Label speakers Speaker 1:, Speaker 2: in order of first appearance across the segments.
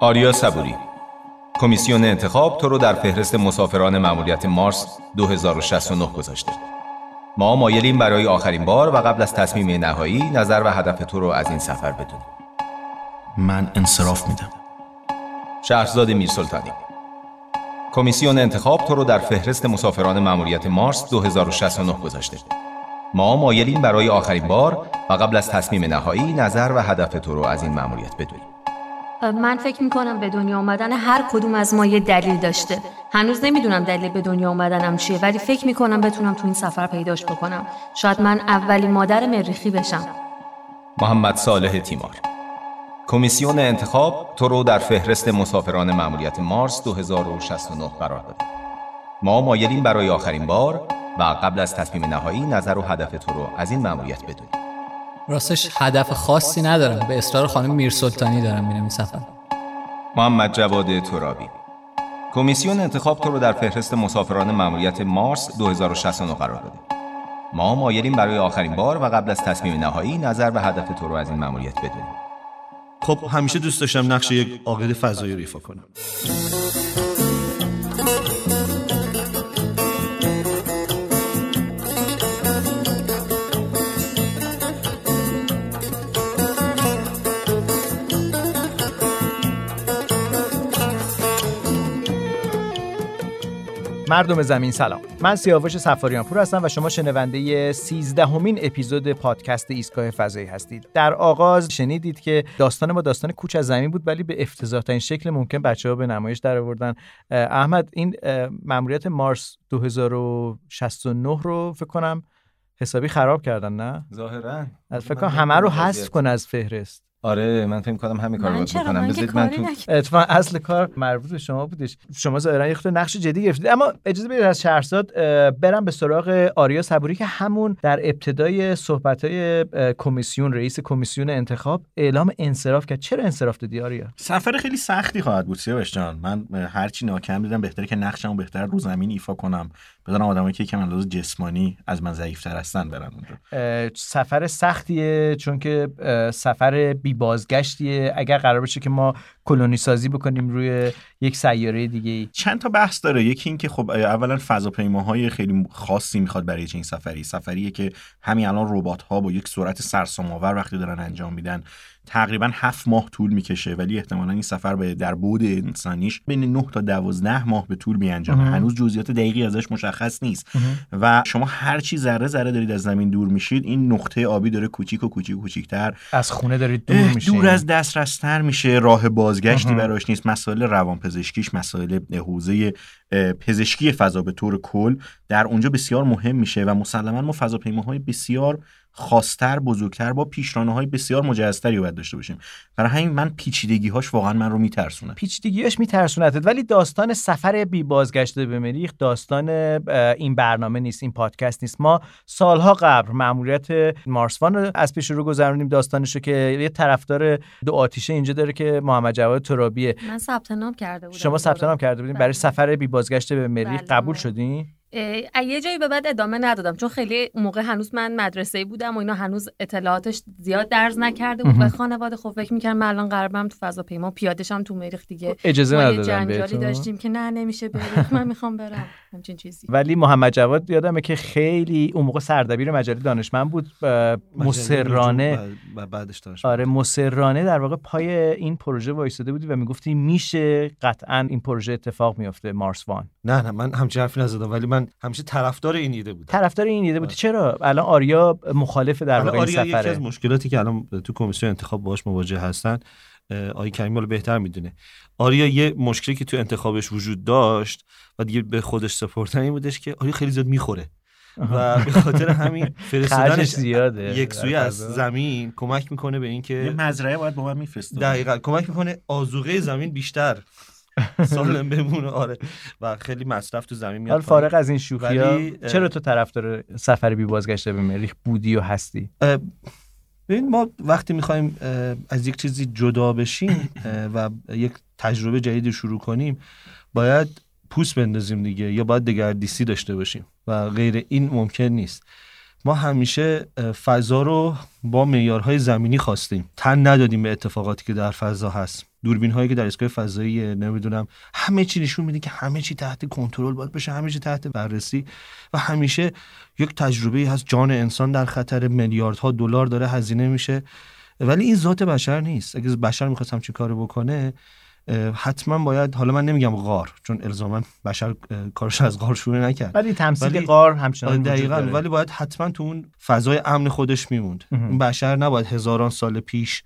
Speaker 1: آریا صبوری. کمیسیون انتخاب تو رو در فهرست مسافران مأموریت مارس 2069 گذاشته. ما مایلیم برای آخرین بار و قبل از تصمیم نهایی نظر و هدف تو رو از این سفر بدونیم.
Speaker 2: من انصراف میدم.
Speaker 1: شهرزاد میرسلطانی. کمیسیون انتخاب تو رو در فهرست مسافران مأموریت مارس 2069 گذاشته. ما مایلیم برای آخرین بار و قبل از تصمیم نهایی نظر و هدف تو رو از این مأموریت بدونیم.
Speaker 3: من فکر می‌کنم به دنیا آمدن هر کدوم از ما یه دلیل داشته. هنوز نمی‌دونم دلیل به دنیا آمدنم چیه ولی فکر می‌کنم بتونم تو این سفر پیداش بکنم. شاید من اولین مادر مریخی بشم.
Speaker 1: محمد صالح تیمار. کمیسیون انتخاب تو رو در فهرست مسافران مأموریت مارس 2069 قرار داده. ما مایلیم برای آخرین بار و قبل از تصمیم نهایی نظر و هدف تو رو از این مأموریت بدونیم.
Speaker 4: راستش هدف خاصی ندارم. به اصرار خانم میرسلطانی دارم میرم این سفر.
Speaker 1: محمد جواد ترابی. کمیسیون انتخاب تو رو در فهرست مسافران مأموریت مارس 2069 قرار داده. ما مایلیم برای آخرین بار و قبل از تصمیم نهایی نظر و هدف تو رو از این مأموریت بدونیم.
Speaker 2: خب همیشه دوست داشتم نقش یک عاقل فضایی رو ایفا کنم.
Speaker 5: مردم زمین سلام. من سیاوش سفاریان پور هستم و شما شنونده 13 همین اپیزود پادکست ایستگاه فضایی هستید. در آغاز شنیدید که داستان ما داستان کوچ از زمین بود ولی به افتضاح ترین شکل ممکن بچه ها به نمایش در آوردن احمد این ماموریت مارس 2069 رو فکر کنم حسابی خراب کردن نه؟
Speaker 1: ظاهرا.
Speaker 5: فکر کنم همه رو حذف کن از فهرست.
Speaker 1: آره من فکر کنم همین کارو
Speaker 3: بکنم.
Speaker 1: بذارید من تو
Speaker 5: اتفاقا اصل کار مربوط به شما بودش. شما ظاهرا یه نقش جدی گرفتید. اما اجازه بدید از شهرزاد برم به سراغ آریا صبوری که همون در ابتدای صحبت‌های کمیسیون رئیس کمیسیون انتخاب اعلام انصراف کرد. چرا انصراف دادی آریا؟
Speaker 2: سفر خیلی سختی خواهد بود سیاوش جان. من هرچی ناکام دیدم بهتره که نقشمو بهتر رو زمین ایفا کنم. بدونم آدمایی که کم اندازه جسمانی از من ضعیفتر هستن برن اونجا.
Speaker 5: سفر سختیه چون که سفر بی بازگشتیه. اگر قرار باشه که ما کلونی سازی بکنیم روی یک سیاره دیگه ای.
Speaker 2: چند تا بحث داره. یکی این که خب اولا فضاپیماهای خیلی خاصی می‌خواد برای چنین سفری. سفریه که همین الان ربات ها با یک سرعت سرسام‌آور وقتی دارن انجام میدن. تقریبا هفت ماه طول می‌کشه ولی احتمالا این سفر به در بود انسانیش بین 9 تا 12 ماه به طول میانجامه هنوز جزئیات دقیقی ازش مشخص نیست. و شما هر چی ذره ذره دارید از زمین دور میشید این نقطه آبی داره کوچیک و کوچیک و کوچیکتر
Speaker 5: از خونه دارید دور میشید
Speaker 2: دور از دسترستر میشه. راه بازگشتی براش نیست. مسائل روانپزشکیش مسائل حوزه پزشکی فضا به طور کل در اونجا بسیار مهم میشه و مسلما ما فضاپیماهای بسیار خاصتر بزرگتر با پیشرانه های بسیار مجهزتری باید داشته باشیم. برای همین من پیچیدگی هاش واقعا من رو میترسونه.
Speaker 5: پیچیدگیاش میترسونتت ولی داستان سفر بی بازگشته به مریخ داستان این برنامه نیست این پادکست نیست. ما سالها قبل ماموریت مارسوان رو از پیش رو گذروندیم. داستانش رو که یه طرفدار دو آتیشه اینجا داره که محمد جواد ترابیه.
Speaker 3: من ثبت نام کرده بودم
Speaker 5: شما ثبت نام کرده بودین برای سفر بی بازگشته به مریخ
Speaker 3: بله.
Speaker 5: قبول شدین؟
Speaker 3: یه جایی به بعد ادامه ندادم چون خیلی موقع هنوز من مدرسه بودم و اینا هنوز اطلاعاتش زیاد درز نکرده بود و خانواده خب فکر می‌کردم من الان قربم تو فضاپیما پیادشم تو مریخ دیگه.
Speaker 5: اجازه
Speaker 3: ما یه
Speaker 5: ندادن
Speaker 3: جنجالی داشتیم که نه نمیشه بریخ من می‌خوام برم. همچین چیزی.
Speaker 5: ولی محمد جواد یادمه که خیلی اون موقع سردبیر مجله دانشمند بود مسررانه
Speaker 2: و بعدش داشت
Speaker 5: آره مسررانه در واقع پای این پروژه وایساده بودی و می‌گفتی میشه قطعا این پروژه اتفاق میفته مارس وان.
Speaker 6: نه نه من همچین حرفی نزدم ولی من همیشه طرفدار این ایده بودم.
Speaker 5: طرفدار این ایده بودی. چرا؟ الان آریا مخالف در واقع این
Speaker 6: آریا یکی از
Speaker 5: سفره.
Speaker 6: مشکلاتی که الان تو کمیسیون انتخاب باهاش مواجه هستن آقای کریمی بهتر می‌دونه. آریا یه مشکلی که تو انتخابش وجود داشت و دیگه به خودش سپردن این بودش که آریا خیلی زیاد می‌خوره و به خاطر همین فرستادنش
Speaker 5: زیاده.
Speaker 6: یک سوی از زمین کمک می‌کنه به
Speaker 2: یه
Speaker 6: اینکه
Speaker 2: مزرعه باید با من میفرستاد
Speaker 6: دقیقا کمک می‌کنه آزوقه زمین بیشتر سالم بمونه. آره. و خیلی مصرف تو زمین میاد
Speaker 5: حال فارغ از این شوخی چرا تو طرفدار سفر بی بازگشته به مریخ بودی و هستی؟
Speaker 6: ببین ما وقتی می‌خوایم از یک چیزی جدا بشیم و یک تجربه جدید شروع کنیم باید پوست بندازیم دیگه یا باید دگردیسی داشته باشیم و غیر این ممکن نیست. ما همیشه فضا رو با معیارهای زمینی خواستیم. تن ندادیم به اتفاقاتی که در فضا هست. دوربین هایی که در ایستگاه فضایی نمی‌دونم همه چی نشون میده که همه چی تحت کنترل باید بشه همه چی تحت بررسی. و همیشه یک تجربه هست جان انسان در خطر میلیاردها دلار داره هزینه میشه. ولی این ذات بشر نیست. اگه بشر می‌خواست همچین کارو بکنه حتما باید حالا من نمیگم غار چون الزاما بشر کارش از غار شروع نکرد.
Speaker 5: ولی تمثیل غار همچنان
Speaker 6: دقیقاً ولی باید حتما تو اون فضای امن خودش میموند. این بشر نباید هزاران سال پیش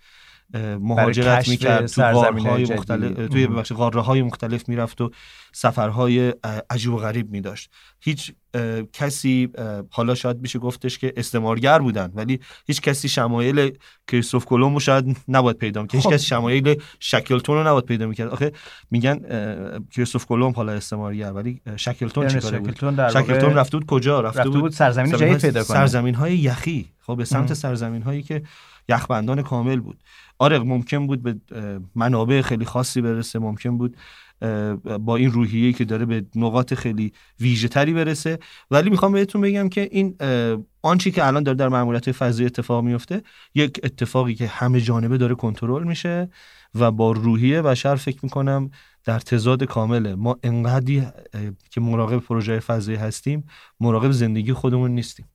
Speaker 6: مهاجرت می‌کرد تو غارهای مختلف توی بخش غاره های مختلف می‌رفت و سفرهای عجیب و غریب میداشت. هیچ کسی حالا شاید میشه گفتش که استعمارگر بودن ولی هیچ کسی شمایل کریستوف کلمبو شاید نباید پیدا می‌کرد. هیچ خب. کسی شمایل شکلتون رو نباید پیدا می‌کرد. آخه میگن کریستوف کلمب حالا استعمارگر ولی شکلتون
Speaker 5: یعنی
Speaker 6: چیکاره بود؟
Speaker 5: شکلتون
Speaker 6: رفته بود کجا؟
Speaker 5: رفته, بود سرزمین جدید پیدا کنه.
Speaker 6: سرزمین های یخی. خب به سمت سرزمین هایی که یخبندان کامل بود. آره ممکن بود به منابع خیلی خاصی برسه ممکن بود با این روحیه که داره به نقاط خیلی ویژه تری برسه. ولی می‌خوام بهتون بگم که این آنچی که الان داره در معمولیت فضایی اتفاق میفته یک اتفاقی که همه جانبه داره کنترل میشه و با روحیه بشر فکر می‌کنم در تضاد کامله. ما انقدری که مراقب پروژه فضایی هستیم مراقب زندگی خودمون نیستیم.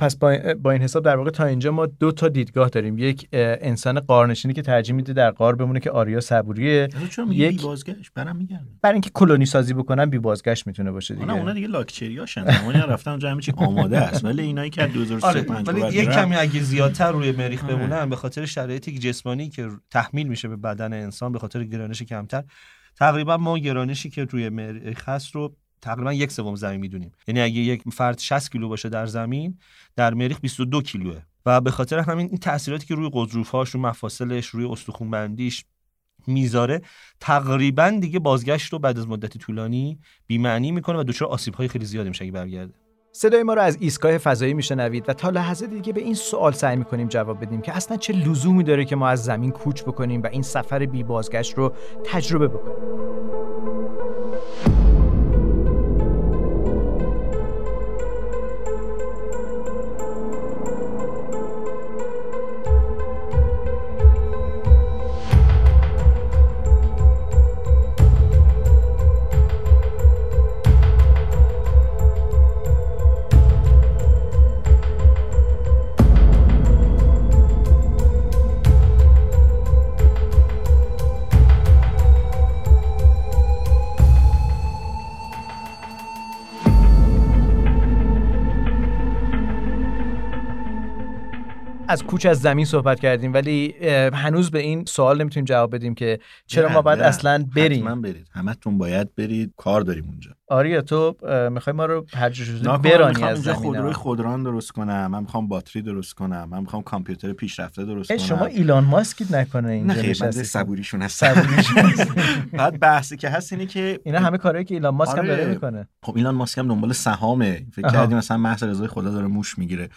Speaker 5: پس با این حساب در واقع تا اینجا ما دو تا دیدگاه داریم. یک انسان قارنشینی که ترجیح میده در قار بمونه که آریا صبوریه.
Speaker 2: یک بی بازگشت برام میگن
Speaker 5: برای اینکه کلونی سازی بکنن بی بازگشت می‌تونه باشه دیگه.
Speaker 2: نه اونا دیگه لاکچریاشن. اون رفتن اونجا همه چی آماده است. ولی اینایی که 2035
Speaker 6: آره ولی یک کمی اگه زیادتر روی مریخ آره. بمونن به خاطر شرایطی جسمانی که تحمیل میشه به بدن انسان به خاطر گرانش کمتر تقریبا ما گرانشی که روی مریخ هست رو تقریبا یک سوم زمین می‌دونیم. یعنی اگه یک فرد 60 کیلو باشه در زمین در مریخ 22 کیلوه. و به خاطر همین این تاثیراتی که روی قطروفهاش روی مفاصلش روی استخون بندیش می‌ذاره تقریبا دیگه بازگشت رو بعد از مدتی طولانی بی‌معنی می‌کنه و دچار آسیب‌های خیلی زیادی میشه اگه برگرده.
Speaker 5: صدای ما رو از ایستگاه فضایی میشنوید و تا لحظه دیگه به این سوال سعی می‌کنیم جواب بدیم که اصلا چه لزومی داره که ما از زمین کوچ بکنیم و این سفر بی بازگشت رو تجربه بکنیم. کوچ از زمین صحبت کردیم ولی هنوز به این سوال نمی‌تونیم جواب بدیم که چرا ما باید اصلا بریم.
Speaker 2: حتما برید. همتون باید برید. کار داریم اونجا.
Speaker 5: آریا تو می‌خوای ما رو هر جور برانی از
Speaker 2: زمین خودروی خودران درست کنم من می‌خوام باتری درست کنم من می‌خوام کامپیوتر پیشرفته درست کنم
Speaker 5: شما ایلان ماسکید نکنه اینجا
Speaker 2: نشستی. صبوریشون هست صبوریشون بعد بحثی که هست اینه که
Speaker 5: اینا همه کارهایی که ایلان ماسک هم داره آره. می‌کنه.
Speaker 2: خب ایلان ماسک هم دنبال سهامه. فکر کردیم مثلا محض رضای خدا داره موش می‌گیره.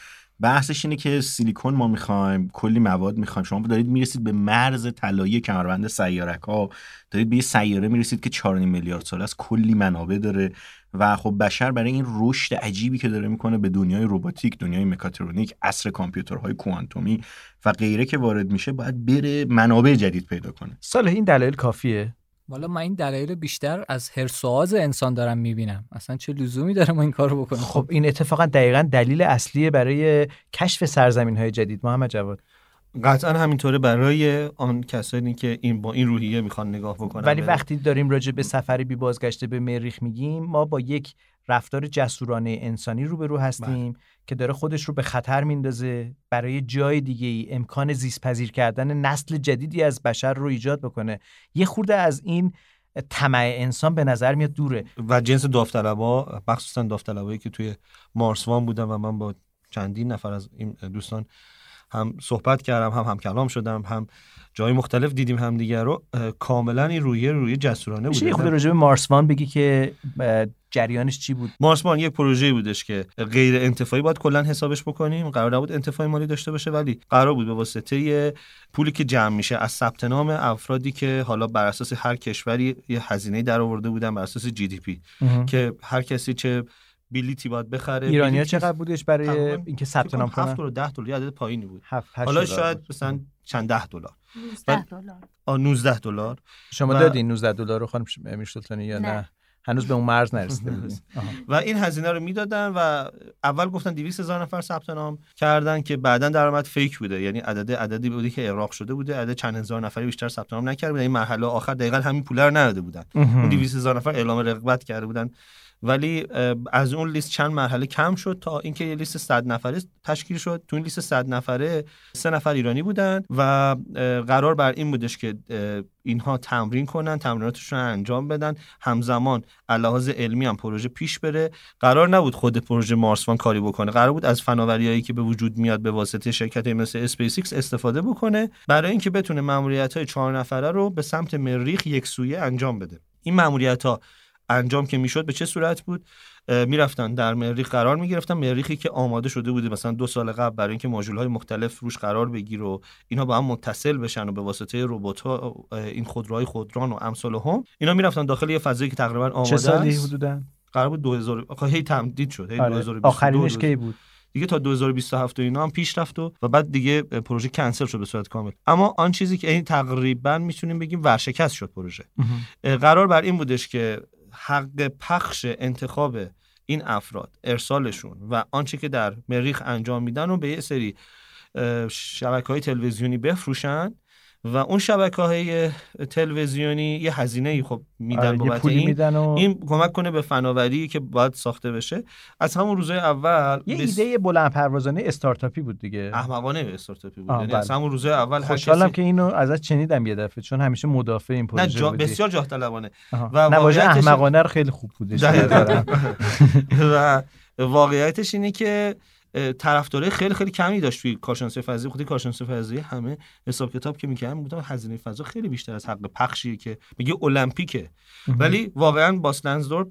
Speaker 2: بحثش اینه که سیلیکون ما می‌خوایم کلی مواد می‌خوایم. شما دارید می‌رسید به مرز طلایی کمربند سیارک ها دارید به یه سیاره می‌رسید که 4 میلیارد سال است. کلی منابع داره. و خب بشر برای این رشد عجیبی که داره می‌کنه به دنیای روباتیک دنیای مکاترونیک عصر کامپیوترهای کوانتومی و غیره که وارد میشه باید بره منابع جدید پیدا کنه.
Speaker 5: سال این دلایل کافیه؟
Speaker 4: والا من این دلایل بیشتر از هرسواز انسان دارم می‌بینم. اصلا چه لزومی داره ما این کارو بکنیم؟
Speaker 5: خب این اتفاقا دقیقا دلیل اصلی برای کشف سرزمین های جدید. محمد جواد.
Speaker 6: قطعا همینطوره برای آن کسانی که این با این روحیه می‌خوان نگاه بکنن.
Speaker 5: ولی وقتی داریم راجع به سفری بی بازگشته به مریخ میگیم ما با یک رفتار جسورانه انسانی روبرو هستیم بله. که داره خودش رو به خطر میندازه برای جای دیگه ای امکان زیست پذیر کردن نسل جدیدی از بشر رو ایجاد بکنه. یه خورده از این طمع انسان به نظر میاد دوره.
Speaker 6: و جنس داوطلبا مخصوصا داوطلبایی که توی مارسوان بودن و من با چندین نفر از این دوستان هم صحبت کردم هم هم کلام شدم هم جای مختلف دیدیم همدیگه رو کاملا این رویه روی جسورانه بود
Speaker 5: خود راجع به مارسوان بگی که جریانش چی بود؟
Speaker 6: مارسمان یک پروژه بودش که غیر انتفاعی باید کلا حسابش بکنیم. قرار نبود انتفاعی مالی داشته باشه ولی قرار بود به واسطه پولی که جمع میشه از ثبت نام افرادی که حالا بر اساس هر کشوری یه هزینه در آورده بودن بر اساس جی دی پی. که هر کسی چه بلیتی باید بخره
Speaker 5: ایرانیا چقدر بودش برای اینکه ثبت نام
Speaker 6: 7
Speaker 5: کنن
Speaker 6: دلار 10 دلار یه عدد پایینی بود. حالا شاید
Speaker 5: بود.
Speaker 6: مثلا چند ده دلار.
Speaker 3: 19 دلار.
Speaker 6: آ 19 دلار.
Speaker 5: شما
Speaker 6: و-
Speaker 5: دادین 19 دلار رو خانم امیر سلطانی یا نه,
Speaker 3: نه.
Speaker 5: هنوز به اون مرز نرسیده بودین آها.
Speaker 6: و این هزینه رو می‌دادن و اول گفتن 200 هزار نفر ثبت نام کردن که بعدا درآمد فیک بوده. یعنی عدد عددی بوده که اغراق شده بوده عدد چند هزار نفری بیشتر ثبت نام نکرده بودن. این مرحله آخر دقیقا همین پوله رو نداده بودن. اون 200 هزار نفر اعلام رغبت کرده بودن. ولی از اون لیست چند مرحله کم شد تا اینکه یه لیست 100 نفره تشکیل شد. تو این لیست 100 نفره سه نفر ایرانی بودن و قرار بر این بودش که اینها تمرین کنن تمریناتشون انجام بدن. همزمان لحاظ علمی هم پروژه پیش بره. قرار نبود خود پروژه Mars One کاری بکنه. قرار بود از فناوریایی که به وجود میاد به واسطه شرکت مثل اسپیس ایکس استفاده بکنه برای اینکه بتونه ماموریت های چهار نفره رو به سمت مریخ یک سویه انجام بده. این ماموریت ها انجام که می‌شد به چه صورت بود؟ می‌رفتن در مریخ قرار می‌گرفتن. مریخی که آماده شده بوده مثلا دو سال قبل برای اینکه ماژول های مختلف روش قرار بگیره و اینها با هم متصل بشن و به واسطه ربات ها این خودروهای خودران و امثال هم اینا می‌رفتن داخل یه فضایی که تقریبا آماده
Speaker 5: چه سالی. حدودا؟
Speaker 6: قرار بود 2000 آخه هی تمدید شد هی
Speaker 5: آره.
Speaker 6: 2022
Speaker 5: آخرینش کی بود؟
Speaker 6: دیگه تا 2027 و اینا هم پیش رفت و, و بعد دیگه پروژه کنسل شد به صورت کامل. اما آن چیزی که این تقریبا می‌تونیم بگیم ورشکست شد پروژه. قرار بر این بودش که حق پخش انتخاب این افراد ارسالشون و آنچه که در مریخ انجام میدن و به یه سری شبکه های تلویزیونی بفروشن و اون شبکه های تلویزیونی یه هزینه ای خب میدن
Speaker 5: آره،
Speaker 6: بابت این.
Speaker 5: میدن و
Speaker 6: این کمک کنه به فناوری که باید ساخته بشه. از همون روزهای اول
Speaker 5: یه
Speaker 6: لیست-
Speaker 5: ایده بلند پروازانه استارتاپی بود دیگه.
Speaker 6: احمقانه استارتاپی بود. یعنی
Speaker 5: بله.
Speaker 6: از همون روزهای اول
Speaker 5: خوشحالم
Speaker 6: کسی
Speaker 5: که اینو ازت شنیدم یه دفعه چون همیشه مدافع این پروژه
Speaker 6: جا
Speaker 5: بودی
Speaker 6: بسیار جاه طلبانه. و
Speaker 5: نواژه
Speaker 6: واقعیتش-
Speaker 5: احمقانه رو خیلی خوب بودش.
Speaker 6: و واقعیتش اینه که طرفدارای خیلی خیلی کمی داشت توی کارشناسی فضایی. خودی کارشناسی فضایی همه حساب کتاب که می‌کنن بودن هزینه فضا خیلی بیشتر از حق پخشیه که میگه المپیکه. ولی واقعا باس لنزدورپ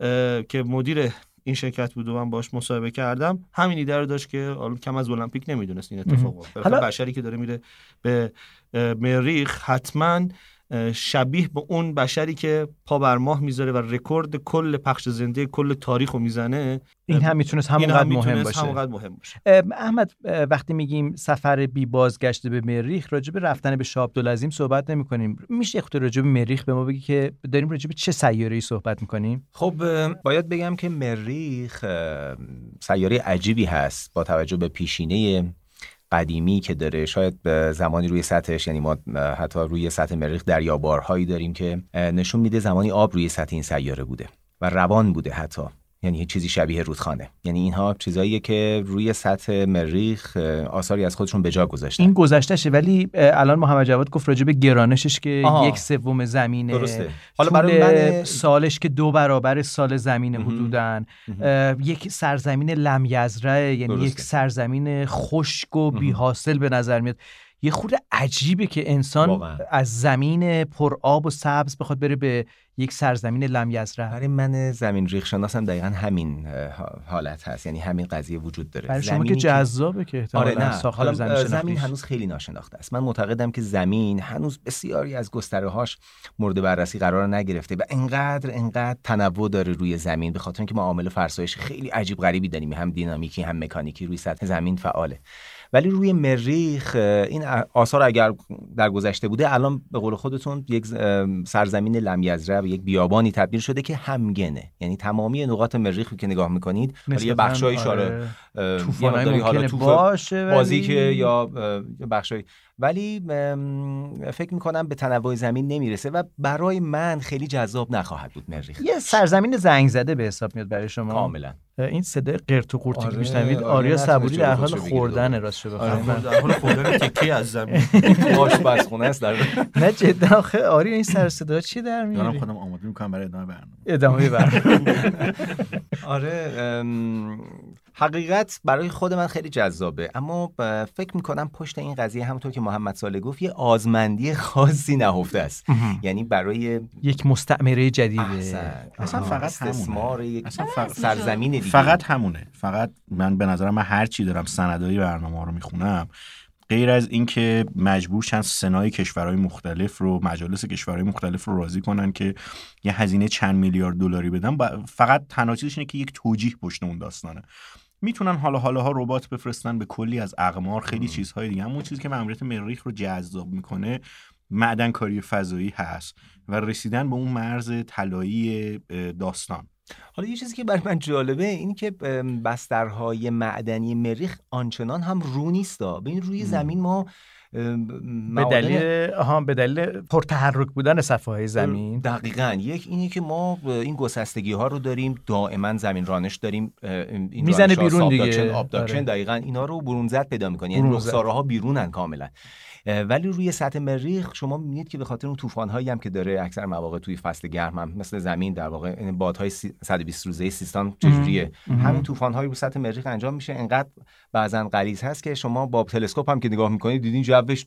Speaker 6: اه، که مدیر این شرکت بود و من باش مصاحبه کردم همین ایده رو داشت که حالا کم از المپیک نمی‌دونست این اتفاق
Speaker 5: حالا-
Speaker 6: بشری که داره میره به مریخ حتما شبیه به اون بشری که پا بر ماه می‌ذاره و رکورد کل پخش زنده کل تاریخ رو می‌زنه.
Speaker 5: این هم می‌تونست همونقدر
Speaker 6: هم
Speaker 5: مهم باشه.
Speaker 6: همونقدر مهم باشه.
Speaker 5: احمد وقتی میگیم سفر بی بازگشته به مریخ راجع به رفتن به شاب عظیم صحبت نمی کنیم میشه خود راجع به مریخ به ما بگی که داریم راجع به چه سیاره ای صحبت می‌کنیم؟
Speaker 1: خب باید بگم که مریخ سیاره عجیبی هست با توجه به پیشینه قدیمی که داره شاید به زمانی روی سطحش یعنی ما حتی روی سطح مریخ دریابارهایی داریم که نشون میده زمانی آب روی سطح این سیاره بوده و روان بوده حتی. یعنی یه چیزی شبیه رودخانه یعنی اینها چیزاییه که روی سطح مریخ آثاری از خودشون به جا گذاشتن
Speaker 5: این گذشتهشه ولی الان محمد جواد گفت راجع به گرانشش که
Speaker 1: آها.
Speaker 5: یک سوم زمینه
Speaker 1: درسته حالا برای من
Speaker 5: سالش که دو برابر سال زمینه
Speaker 1: مهم.
Speaker 5: اه، یک سرزمین لمیزرعه یعنی
Speaker 1: درسته.
Speaker 5: یک سرزمین خشک و
Speaker 1: مهم.
Speaker 5: بی حاصل به نظر میاد یه خورده عجیبه که انسان
Speaker 1: واقعا.
Speaker 5: از زمین پر آب و سبز بخواد بره به یک سرزمین لمیزرعه
Speaker 1: برای من زمین ریخ شناسم دقیقا همین حالت هست. یعنی همین قضیه وجود داره.
Speaker 5: برای شما که جذابه که احتمالاً
Speaker 1: آره نه. حالا
Speaker 5: زمین,
Speaker 1: زمین. هنوز خیلی ناشناخته است. من معتقدم که زمین هنوز بسیاری از گستره هاش مورد بررسی قرار نگرفته و انقدر انقدر تنوع داره روی زمین به خاطر اینکه ما عامل فرسایش خیلی عجیب غریبی داریم. هم دینامیکی هم مکانیکی روی سطح زمین فعاله. ولی روی مریخ این آثار اگر در گذشته بوده الان به قول خودتون یک سرزمین لمیزرع و یک بیابانی تبدیل شده که همگنه. یعنی تمامی نقاط مریخ رو که نگاه می‌کنید حالا یه بخشای
Speaker 5: آره،
Speaker 1: مقداری حالا طوفان-
Speaker 5: باشه
Speaker 1: بازی که یا بخشای ولی فکر می‌کنم به تنوع زمین نمی‌رسه و برای من خیلی جذاب نخواهد بود مریخ
Speaker 5: یه سرزمین زنگ زده به حساب میاد برای شما.
Speaker 1: کاملا.
Speaker 5: این صدای قرت و قورتی که
Speaker 1: آره،
Speaker 5: میشنوید
Speaker 1: آره،
Speaker 5: آریا صبوری
Speaker 1: جلو
Speaker 5: در حال خوردن. راست
Speaker 1: آره.
Speaker 5: بخوام
Speaker 6: در حال خوردن تکه از زمین.
Speaker 1: تو آشپزخونه است در
Speaker 5: نه جدا آخه آریا این سر صدا چی در
Speaker 2: دارم
Speaker 5: میاری
Speaker 2: خودم آماده می‌کنم برای ادامه برنامه.
Speaker 5: ادامه بر
Speaker 1: آره حقیقت برای خود من خیلی جذابه اما فکر می‌کنم پشت این قضیه همونطور که محمد ساله گفت یه آزمندی خاصی نهفته است یعنی برای
Speaker 5: یک مستعمره جدیده
Speaker 1: احسن.
Speaker 2: اصلا. فقط
Speaker 1: استثمار
Speaker 2: همونه.
Speaker 1: یک
Speaker 2: اصلا ف-
Speaker 1: سرزمین دیگه
Speaker 2: فقط همونه فقط من به نظرم من هر چی دارم سندای برنامه رو می‌خونم غیر از اینکه مجبور شن سنای کشورهای مختلف رو مجالس کشورهای مختلف رو راضی کنن که یه هزینه چند میلیارد دلاری بدن فقط تنها چیزش اینه که یک توجیه پشت اون داستانه می‌تونن حالا حالا ها ربات بفرستن به کلی از اقمار خیلی چیزهای دیگه. اون چیزی که ماموریت مریخ رو جذاب می‌کنه معدن کاری فضایی هست و رسیدن به اون مرز طلایی داستان.
Speaker 1: حالا یه چیزی که برای من جالبه این که بسترهای معدنی مریخ آنچنان هم رو نیست به این روی زمین ما
Speaker 5: به دلیل ها به دلیل پرتحرک بودن صفحه های زمین.
Speaker 1: دقیقا. یک اینه که ما این گسستگی ها رو داریم دائما زمین رانش داریم این
Speaker 5: می‌زنه بیرون دیگه.
Speaker 1: obduction دقیقا اینا رو برونزد پیدا می‌کنی یعنی رخساره ها بیرونن کاملا. ولی روی سطح مریخ شما می‌بینید که به خاطر اون طوفان هایی هم که داره اکثر مواقع توی فصل گرم هم مثل زمین در واقع بادهای 120 روزه سیستان چجوریه؟ همین طوفان هایی رو سطح مریخ انجام میشه. انقدر بعضا غلیظ هست که شما با تلسکوپ هم که نگاه می‌کنید دیدین جوش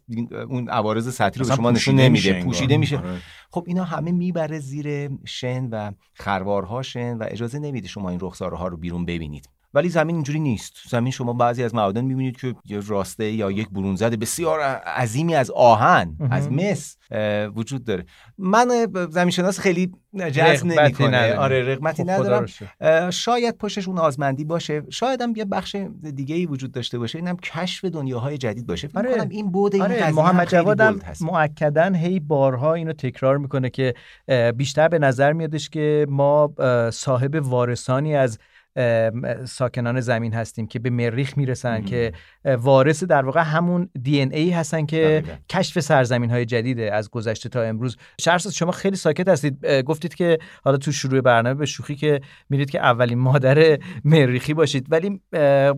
Speaker 1: اون عوارض سطحی رو به شما نشون نمیده پوشیده میشه. آره. خب اینا همه می‌بره زیر شن و خروارها شن و اجازه نمیده شما این رخساره ها رو بیرون ببینید. ولی زمین اینجوری نیست. زمین شما بعضی از معادن می‌بینید که یه راسته یا یک برونزد بسیار عظیمی از آهن از مس وجود داره. من زمین شناس خیلی جذب نمی‌کنه آره رغبتی خب ندارم. شاید پشتش اون آزمندی باشه. شاید هم یه بخش دیگه ای وجود داشته باشه. اینم کشف دنیاهای جدید باشه. فکر آره. این بود این آره.
Speaker 5: محمد جوادم مؤکدا هی بارها اینو تکرار می‌کنه که بیشتر به نظر میادش که ما صاحب وارثانی از ساکنان زمین هستیم که به مریخ می‌رسن که وارث در واقع همون دی ان ای هستن که کشف سرزمین های جدیده از گذشته تا امروز. شرس شما خیلی ساکت هستید. گفتید که حالا تو شروع برنامه به شوخی که میرید که اولین مادر مریخی باشید. ولی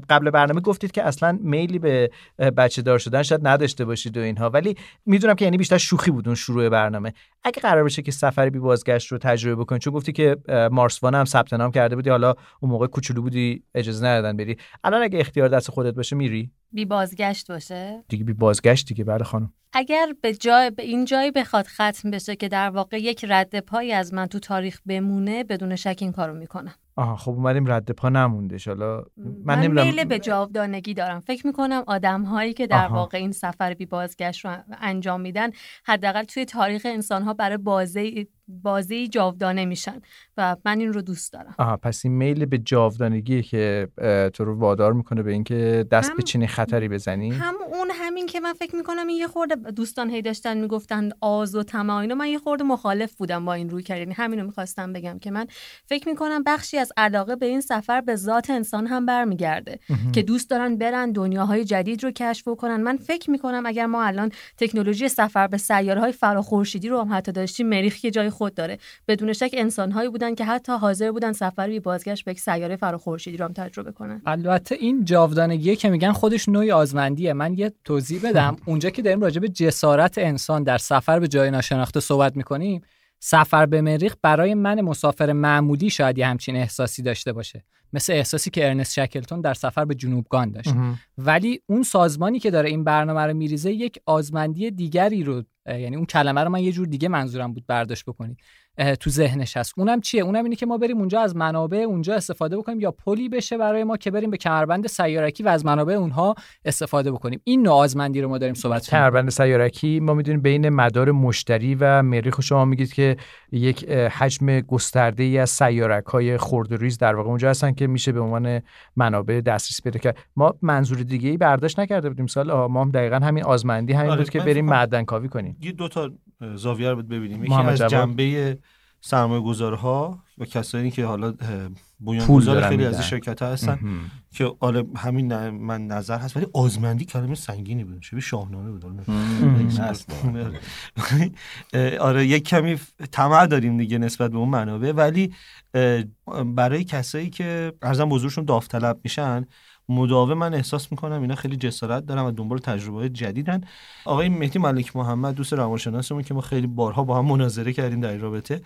Speaker 5: قبل برنامه گفتید که اصلا میلی به بچه دار شدن شاید نداشته باشید و اینها. ولی می‌دونم که یعنی بیشتر شوخی بود اون شروع برنامه. اگه قرار بشه که سفر بی بازگشت رو تجربه بکنید چون گفتی که مارسوان هم ثبت نام کرده بودی حالا اون موقع کوچولو بودی؟ اجازه ندادن بری. الان اگه اختیار دست خودت باشه میری.
Speaker 3: بی بازگشت باشه؟
Speaker 5: دیگه بی بازگشت دیگه بله خانم.
Speaker 3: اگر به جای به این جایی بخواد ختم بشه که در واقع یک رد پایی از من تو تاریخ بمونه بدون شک این کارو می‌کنم.
Speaker 5: آها خب اومدیم رد پا نمونده حالا
Speaker 3: من, من میل به جاودانگی دارم. فکر می‌کنم آدم هایی که در واقع این سفر بی بازگشت رو انجام میدن حداقل توی تاریخ انسان ها برای بازی بازی جاودانه میشن و من این رو دوست دارم.
Speaker 5: آها پس این میل به جاودانگی که تو رو وادار می‌کنه به اینکه دست به چنین خطری بزنی؟
Speaker 3: هم اون همین که من فکر می‌کنم این یه خورده دوستان هی داشتن می‌گفتن آز و طمع اینا من یه خورده مخالف بودم با این روی کردن. یعنی همین رو می‌خواستم بگم که من فکر می‌کنم بخشی از علاقه به این سفر به ذات انسان هم برمیگرده که دوست دارن برن دنیاهای جدید رو کشف کنن من فکر می‌کنم اگر ما الان تکنولوژی سفر به سیاره های فراخورشیدی رو هم حتی داشتیم مریخ یه جای خود داره. بدون شک انسانهایی بودن که حتی حاضر بودن سفر بی بازگشت به یک سیاره فراخورشیدی رو هم تجربه کنن.
Speaker 4: البته این جاودانگی که میگن خودش نوعی آزمندیه. من یه توضیح بدم. اونجا که داریم راجع به جسارت انسان در سفر به جای ناشناخته صحبت می‌کنیم سفر به مریخ برای من مسافر معمولی شاید یه همچین احساسی داشته باشه. مثل احساسی که ارنست شکلتون در سفر به جنوبگان داشت. ولی اون سازمانی که داره این برنامه رو میریزه یک آزمندی دیگری رو یعنی اون کلمه رو من یه جور دیگه منظورم بود برداشت بکنید. تو ذهنش هست. اونم چیه؟ اونم اینه که ما بریم اونجا از منابع اونجا استفاده بکنیم یا پلی بشه برای ما که بریم به کمربند سیارکی و از منابع اونها استفاده بکنیم. این نوع آزمندی رو ما داریم صحبت
Speaker 5: کمربند سیارکی ما می‌دونیم بین مدار مشتری و مریخ شما میگید که یک حجم گسترده ای از سیارک های خردریز در واقع اونجا هستن که میشه به عنوان منابع دسترسی پیدا کرد. ما منظور دیگه ای برداشت نکرده بودیم. سال ما هم دقیقا همین آزمندی همین آره، بود که بریم معدن کاوی کنیم.
Speaker 6: یه دو تا زاویه رو ببینیم. یکی از جنبه سرمایه گذارها و کسانی که حالا بنیانگذار خیلی از شرکت ها هستن که حالا همین من نظر هست ولی آزمندی کلمه سنگینی بود شبیه شاهنامه بود. آره یک کمی طمع داریم دیگه نسبت به اون منابع ولی برای کسایی که ارزم بزرگشون داوطلب میشن مداوم من احساس می‌کنم اینا خیلی جسارت دارن و دنبال تجربه جدیدن. آقای مهدی ملک محمد دوست روانشناسمون که ما خیلی بارها با هم مناظره کردیم در این رابطه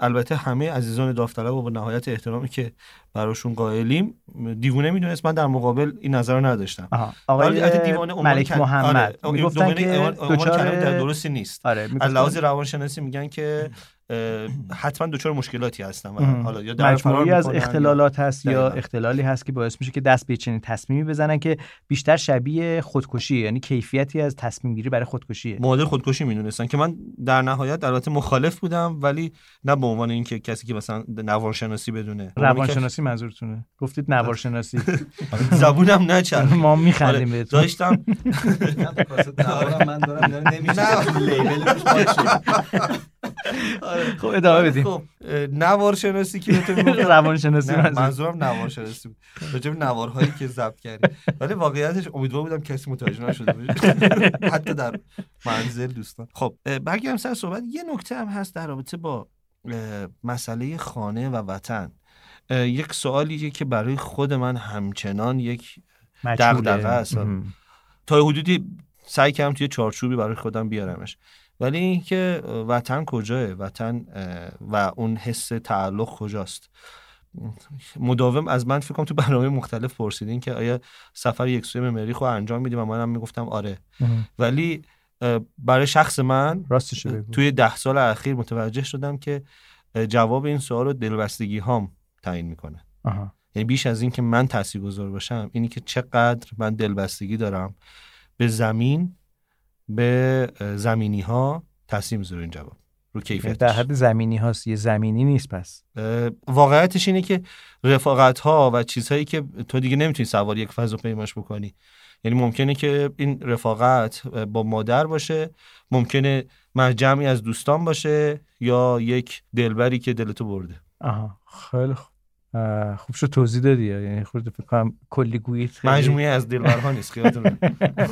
Speaker 6: البته همه عزیزان داوطلب و با نهایت احترامی که براشون قائلیم دیوونه می‌دونست من در مقابل این نظر رو نداشتم.
Speaker 5: آقای دیوانه ملک محمد.
Speaker 6: آره. می‌گفتن که در درستی نیست. آره. از لحاظ روانشناسی میگن که حتما دچار مشکلاتی هستن و حالا یا در
Speaker 5: مجموعی از اختلالات هست یا. اختلالی هست که باعث میشه که دست به چنین تصمیمی بزنن که بیشتر شبیه خودکشی یعنی کیفیتی از تصمیم گیری برای خودکشیه.
Speaker 6: معادل خودکشی می‌دونستن که من در نهایت در البته مخالف بودم ولی نه به عنوان اینکه کسی که مثلا نوارشناسی بدونه.
Speaker 5: روانشناسی منظورتونه. گفتید نوارشناسی.
Speaker 6: زبونم نچرخ.
Speaker 5: ما میخندیم
Speaker 6: آره،
Speaker 5: بهتون.
Speaker 6: داشتم.
Speaker 1: من دارم نمیشه لیبل باشه
Speaker 5: خب ادامه بدیم.
Speaker 6: خب اه، نوارشناسی که
Speaker 5: روانشناسی
Speaker 6: نه
Speaker 5: منظور
Speaker 6: منظورم نوارشناسی بود. راجع به نوارهایی که ضبط کردی. ولی واقعیتش امیدوار بودم کسی متوجه نشده باشه. حتی در منزل دوستان. خب برگردم سر صحبت. یه نکته هم هست در رابطه با مسئله خانه و وطن. یک سوالیه که برای خود من همچنان یک. دغدغه است. تا حدودی سعی کردم توی چارچوبی برای خودم بیارمش. ولی اینکه وطن کجاه وطن و اون حس تعلق کجاست؟ مداوم از من فکر کنم تو برنامه مختلف پرسیدین که آیا سفر یک سوی مریخ رو انجام میدیم و منم می‌گفتم آره. ولی برای شخص من
Speaker 5: راستش
Speaker 6: توی ده سال اخیر متوجه شدم که جواب این سوال رو دلبستگی هام تعیین می‌کنه. یعنی بیش از این که من تاثیرگذار باشم اینی که چقدر من دلبستگی دارم به زمین به زمینی ها تاثیر می‌ذاره این جواب. رو کیفیتش.
Speaker 5: در حد زمینی هاست یه زمینی نیست پس.
Speaker 6: واقعیتش اینه که رفاقت ها و چیزهایی که تو دیگه نمی‌تونی سوار یک فضاپیماش بکنی. یعنی ممکنه که این رفاقت با مادر باشه ممکنه مع جمعی از دوستان باشه یا یک دلبری که دلتو برده.
Speaker 5: آها خیلی خوب. خوب شد توضیح دادی؟ یعنی خود فکر کنم کلی خیلی
Speaker 6: مجموعه از دلبرها نیست خیالتون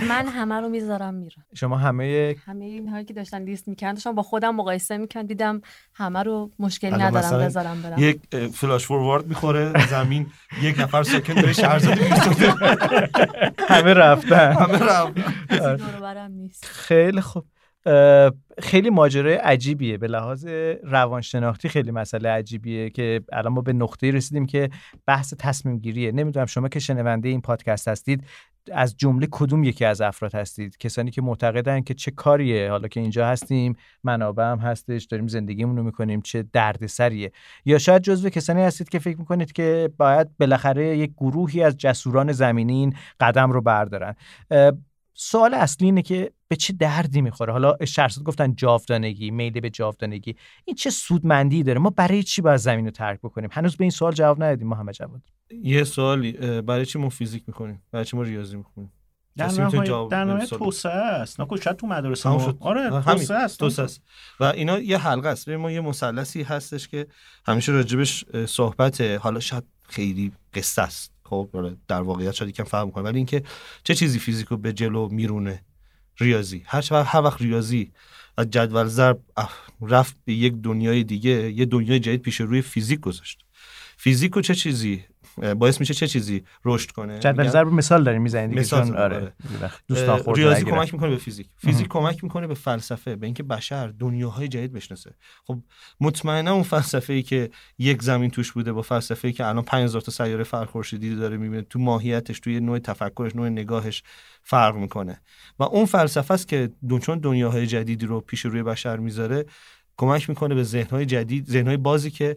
Speaker 3: من همه رو می‌ذارم میرم.
Speaker 5: شما همه
Speaker 3: همه اینهایی که داشتن لیست می‌کردن داشتم با خودم مقایسه می‌کردم دیدم همه رو مشکلی
Speaker 6: الان
Speaker 3: ندارم بذارم برم.
Speaker 6: یک فلاش فوروارد می‌خوره زمین یک نفر ساکن داره شهرزاد
Speaker 5: همه رفتن.
Speaker 6: همه رفت
Speaker 3: کسی دور و برم نیست.
Speaker 5: خیلی خوب. خیلی ماجرای عجیبیه. به لحاظ روانشناختی خیلی مسئله عجیبیه که الان ما به نقطه رسیدیم که بحث تصمیم گیریه نمی‌دونم شما که شنونده این پادکست هستید از جمله کدوم یکی از افراد هستید؟ کسانی که معتقدن که چه کاریه؟ حالا که اینجا هستیم منابع هم هستش داریم زندگیمون رو می‌کنیم چه دردسریه؟ یا شاید جزو کسانی هستید که فکر می‌کنید که باید بالاخره یک گروهی از جسوران زمینین قدم رو بردارن. سوال اصلی اینه که به چه دردی می‌خوره؟ حالا شرسات گفتن جاودانگی میل به جاودانگی. این چه سودمندی داره؟ ما برای چی باید زمین رو ترک بکنیم؟ هنوز به این سوال جواب ندادیم محمد جواد.
Speaker 6: یه سوالی برای چی ما فیزیک می‌کنیم برای چی ما ریاضی می‌کنیم
Speaker 2: در نهایت در نهایت؟ توسعه است. نه شاید تو
Speaker 6: تمام
Speaker 2: ما.
Speaker 6: شد.
Speaker 2: آره. توسعه است.
Speaker 6: توسعه است. و اینا یه حلقه است. ببین ما یه مثلثی هستش که همیشه راجبش صحبت حالا شاید خیلی قصه است. خب در واقعیت شاید یکم فهم کنه ولی اینکه چه چیزی فیزیکو به جلو میرونه؟ ریاضی. هر وقت هر وقت ریاضی از جدول ضرب رفت به یک دنیای دیگه یه دنیای جدید پیش روی فیزیک گذاشت. فیزیکو چه چیزی؟ باعث میشه چه چیزی رشد کنه؟
Speaker 5: جدول ضرب مثال داریم می‌زنید دیگه چون آره
Speaker 6: آره.
Speaker 5: دوستان خورده
Speaker 6: ریاضی. کمک می‌کنه به فیزیک. فیزیک کمک می‌کنه به فلسفه به اینکه بشر دنیاهای جدید بشناسه. خب مطمئنا اون فلسفه ای که یک زمین توش بوده با فلسفه ای که الان 5000 تا سیاره فرخورشیدی داره می‌بینه تو ماهیتش توی نوع تفکرش نوع نگاهش فرق می‌کنه. و اون فلسفه است که دون چون دنیاهای جدیدی رو پیش روی بشر می‌ذاره کمک می‌کنه به ذهنهای جدید ذهنهای بازی که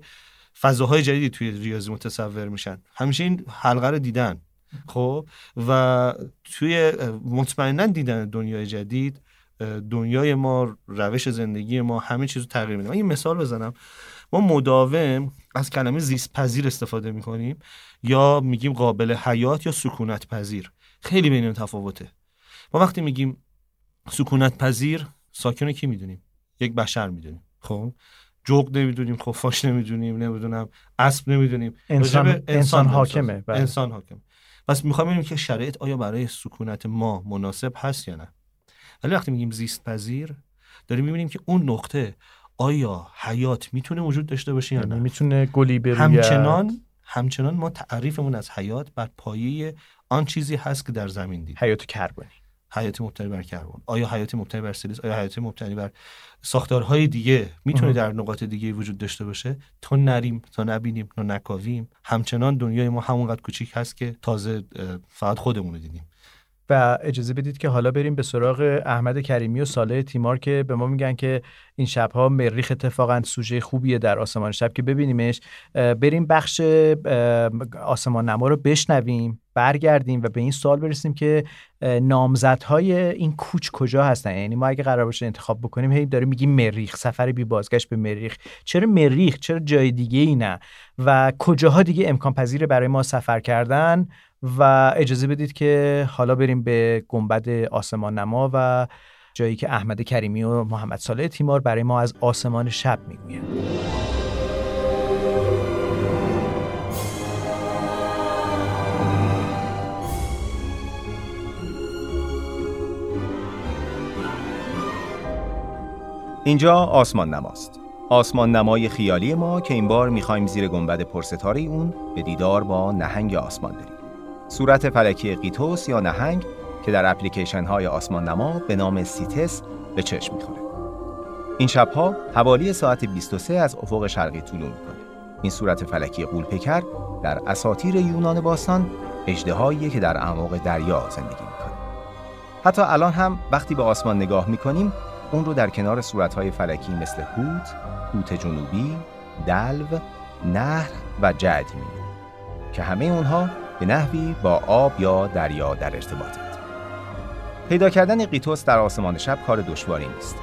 Speaker 6: فضاهای جدیدی توی ریاضی متصور میشن. همیشه این حلقه رو دیدن. خب؟ و توی مطمئنا دیدن دنیای جدید دنیای ما روش زندگی ما همه چیز رو تغییر میده. من یه مثال بزنم. ما مداوم از کلمه زیست پذیر استفاده می‌کنیم یا میگیم قابل حیات یا سکونت پذیر خیلی بین تفاوته. ما وقتی میگیم سکونت پذیر ساکن رو کی می‌دونیم؟ یک بشر می‌دونیم. خب؟ جغد نمی‌دونیم خفاش نمی‌دونیم نمی‌دونم اسب نمی‌دونیم.
Speaker 5: انسان انسان
Speaker 6: داریم
Speaker 5: حاکمه. بله.
Speaker 6: انسان حاکم پس می‌خوام ببینیم که شرایط آیا برای سکونت ما مناسب هست یا نه. ولی وقتی میگیم زیست پذیر داریم می‌بینیم که اون نقطه آیا حیات می‌تونه وجود داشته باشه یا
Speaker 5: یعنی
Speaker 6: نه
Speaker 5: می‌تونه گلی بروید
Speaker 6: همچنان همچنان ما تعریفمون از حیات بر پایه آن چیزی هست که در زمین دید.
Speaker 5: حیات کربنی.
Speaker 6: حیات مبتنی بر کربن آیا حیات مبتنی بر سیلیس آیا حیات مبتنی بر ساختارهای دیگه می‌تونه. در نقاط دیگه وجود داشته باشه؟ تا نریم تا نبینیم تا نکاویم. همچنان دنیای ما همونقدر کوچیک هست که تازه فقط خودمون رو دیدیم.
Speaker 5: و اجازه بدید که حالا بریم به سراغ احمد کریمی و صالح تیمار که به ما میگن که این شبها مریخ اتفاقا سوژه خوبیه در آسمان شب که ببینیمش. بریم بخش آسمان نما رو بشنویم برگردیم و به این سوال برسیم که نامزدهای این کوچ کجا هستن؟ یعنی ما اگه قرار باشه انتخاب بکنیم هی داریم میگیم مریخ سفر بی بازگشت به مریخ. چرا مریخ؟ چرا جای دیگه ای نه؟ و کجاها دیگه امکان پذیره برای ما سفر کردن؟ و اجازه بدید که حالا بریم به گنبد آسمان نما و جایی که احمد کریمی و محمد صالح تیمار برای ما از آسمان شب می‌گویند.
Speaker 1: اینجا آسمان نماست. آسمان نمای خیالی ما که این بار می‌خوایم زیر گنبد پرستاره اون به دیدار با نهنگ آسمان بریم. صورت فلکی قیتوس یا نهنگ که در اپلیکیشن های آسمان نما به نام سیتس به چشم می‌خوره. این شبها حوالی ساعت 23 از افق شرقی طولو می‌کنه. این صورت فلکی قولپکر در اساطیر یونان باستان اجدهایی که در اعماق دریا زندگی می‌کنه. حتی الان هم وقتی به آسمان نگاه می‌کنیم اون رو در کنار صورتهای فلکی مثل هوت، هوت جنوبی، دلو، نهر و جعد می‌بینیم که همه اونها به نحوی با آب یا دریا در ارتباطند. پیدا کردن قیتوس در آسمان شب کار دشواری نیست.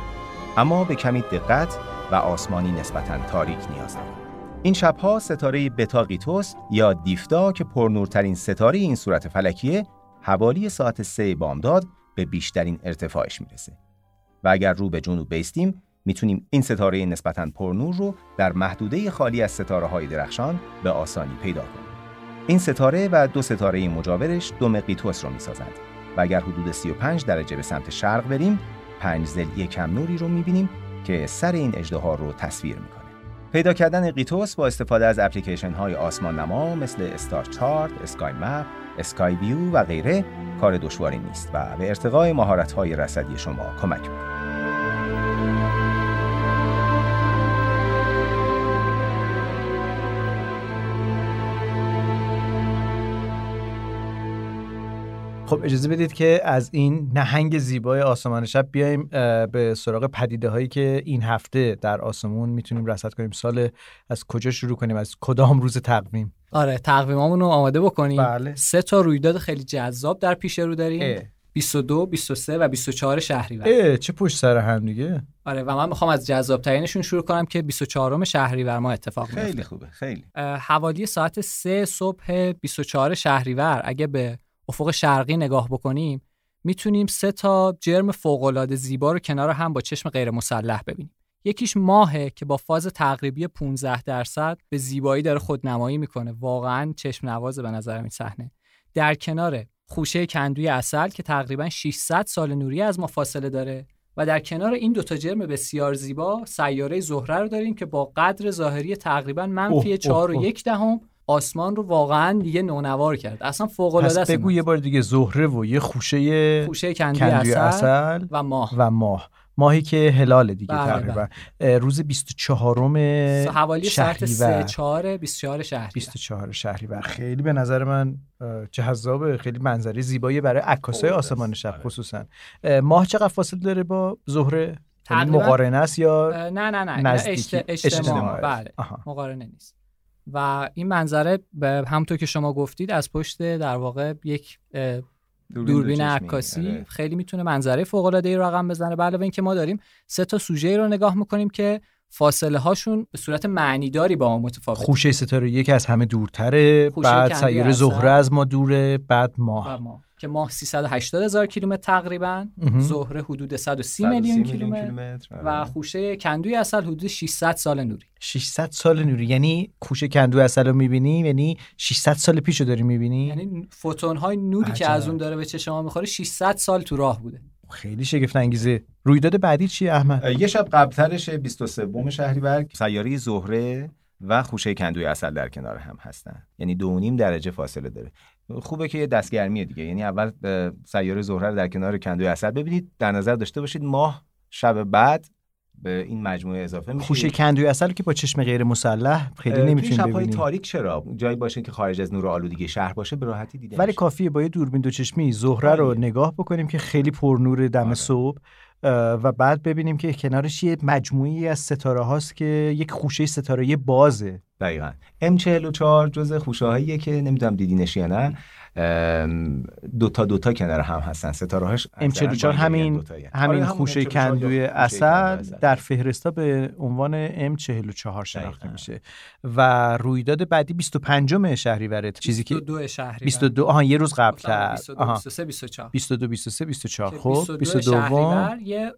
Speaker 1: اما به کمی دقت و آسمانی نسبتا تاریک نیاز دارد. این شبها ستاره بتا قیتوس یا دیفتا که پرنورترین ستاره این صورت فلکیه حوالی ساعت سه بامداد به بیشترین ارتفاعش می‌رسه. و اگر رو به جنوب بیستیم می‌تونیم این ستاره نسبتا پرنور رو در محدوده خالی از ستاره های درخشان به آسانی پیدا کنیم. این ستاره و دو ستاره مجاورش دو مقیتوس رو می‌سازند و اگر حدود 35 درجه به سمت شرق بریم پنج زلی کم نوری رو می‌بینیم که سر این اجدها رو تصویر می‌کنه. پیدا کردن قیتوس با استفاده از اپلیکیشن های آسمان نما مثل استار چارت، اسکای مپ، اسکای ویو و غیره کار دشواری نیست و به ارتقای مهارت های رصدی شما کمک می‌کنه.
Speaker 5: خب اجازه بدید که از این نهنگ زیبای آسمان شب بیایم به سراغ پدیده هایی که این هفته در آسمون می‌تونیم رصد کنیم. سال از کجا شروع کنیم؟ از کدام روز تقویم؟
Speaker 4: آره تقویمامون رو آماده بکنیم.
Speaker 5: بله.
Speaker 4: سه تا رویداد خیلی جذاب در پیش رو داریم. اه. 22 23 و 24 شهریور.
Speaker 5: چه پشت سر هم دیگه؟
Speaker 4: آره و من می‌خوام از جذاب ترینشون شروع کنم که 24 شهریور ما اتفاق
Speaker 1: میفته خیلی خوبه خیلی.
Speaker 4: حوالی ساعت 3 صبح 24 شهریور. اگه به افق شرقی نگاه بکنیم می‌تونیم سه تا جرم فوق‌العاده زیبا رو کنار هم با چشم غیر مسلح ببینیم. یکیش ماهه که با فاز تقریبی 15 درصد به زیبایی داره خودنمایی می‌کنه. واقعا چشم نوازه به نظر این صحنه. در کنار خوشه کندوی اصل که تقریبا 600 سال نوری از ما فاصله داره و در کنار این دوتا جرم بسیار زیبا سیاره زهره رو داریم که با قدر ظاهری تقریبا منفی 4 و یک دهم آسمان رو واقعا دیگه نونوار کرد. اصلا فوق العاده
Speaker 5: است بگو یه بار دیگه زهره و یه خوشه
Speaker 4: خوشه کندوی, اصل, اصل, و ماه.
Speaker 5: و ماه. ماهی که هلال دیگه
Speaker 4: بله
Speaker 5: تقریبا. بله. روز 24
Speaker 4: حوالی ساعت 3 4 24 شهری
Speaker 5: 24 شهریور. خیلی به نظر من جذاب خیلی منظره زیبایی برای عکاسای آسمان شب بله. خصوصا. ماه چقدر فاصله داره با زهره؟ یعنی مقارنه است یا
Speaker 4: نه نه نه. نزدیکی؟ اجتماع. بله. مقارنه نیست. و این منظره به همونطور که شما گفتید از پشت در واقع یک دوربین عکاسی آره. خیلی می‌تونه منظره فوق العاده ای رقم بزنه. علاوه اینکه ما داریم سه تا سوژه رو نگاه می‌کنیم که فاصله هاشون به صورت معنیداری با ما متفاوته.
Speaker 5: خوشه ستاره یکی از همه دورتره بعد سیاره زهره از ما دوره بعد ماه.
Speaker 4: که ماه 380 هزار کیلومتر تقریبا. زهره حدود 130 میلیون کیلومتر. و آره. خوشه کندوی اصل حدود 600 سال نوری.
Speaker 5: 600 سال نوری. یعنی خوشه کندوی اصل رو می‌بینی؟ یعنی 600 سال پیشو داری می‌بینی؟
Speaker 4: یعنی فوتون های نوری عجب. که از اون داره به چشم می‌خوره 600 سال تو راه بوده.
Speaker 5: خیلی شگفت انگیزه. رویداد بعدی چیه احمد؟
Speaker 1: یه شب قبلترش 23 شهریور سیاره زهره و خوشه کندوی اصل در کنار هم هستن. یعنی دو نیم درجه فاصله داره. خوبه که یه دستگرمیه دیگه یعنی اول سیاره زهره رو در کنار کندوی اصل ببینید در نظر داشته باشید ماه شب بعد به این مجموعه اضافه میشه
Speaker 5: خوشه کندوی اصل که با چشم غیر مسلح خیلی نمی‌تونیم
Speaker 1: شب‌های
Speaker 5: ببینیم
Speaker 1: تاریک چرا جایی باشه که خارج از نور آلودگی شهر باشه به راحتی دیده
Speaker 5: ولی
Speaker 1: میشه.
Speaker 5: کافیه با یه دوربین دو چشمی زهره رو
Speaker 1: آره.
Speaker 5: نگاه بکنیم که خیلی پرنور دم
Speaker 1: آره.
Speaker 5: صبح و بعد ببینیم که کنارش یه مجموعی از ستاره هاست که یک خوشه ستاره بازه
Speaker 1: دقیقا. M44 جز خوشه هاییه که نمی‌دونم دیدینش یا نه. دوتا دوتا کنار هم هستن ستاره هاش
Speaker 5: M44 همین همین خوشه کندوی اصل در فهرستا به عنوان M44 شناخته
Speaker 1: دقیقاً.
Speaker 5: میشه و رویداد بعدی 25 شهریور چیزی که
Speaker 4: 22 شهری
Speaker 5: 22 آها یه روز قبل تر
Speaker 4: 22
Speaker 5: آها
Speaker 4: 23 24
Speaker 5: 22 23 24
Speaker 4: که
Speaker 5: خب
Speaker 4: 22
Speaker 5: 22
Speaker 4: شهریور یه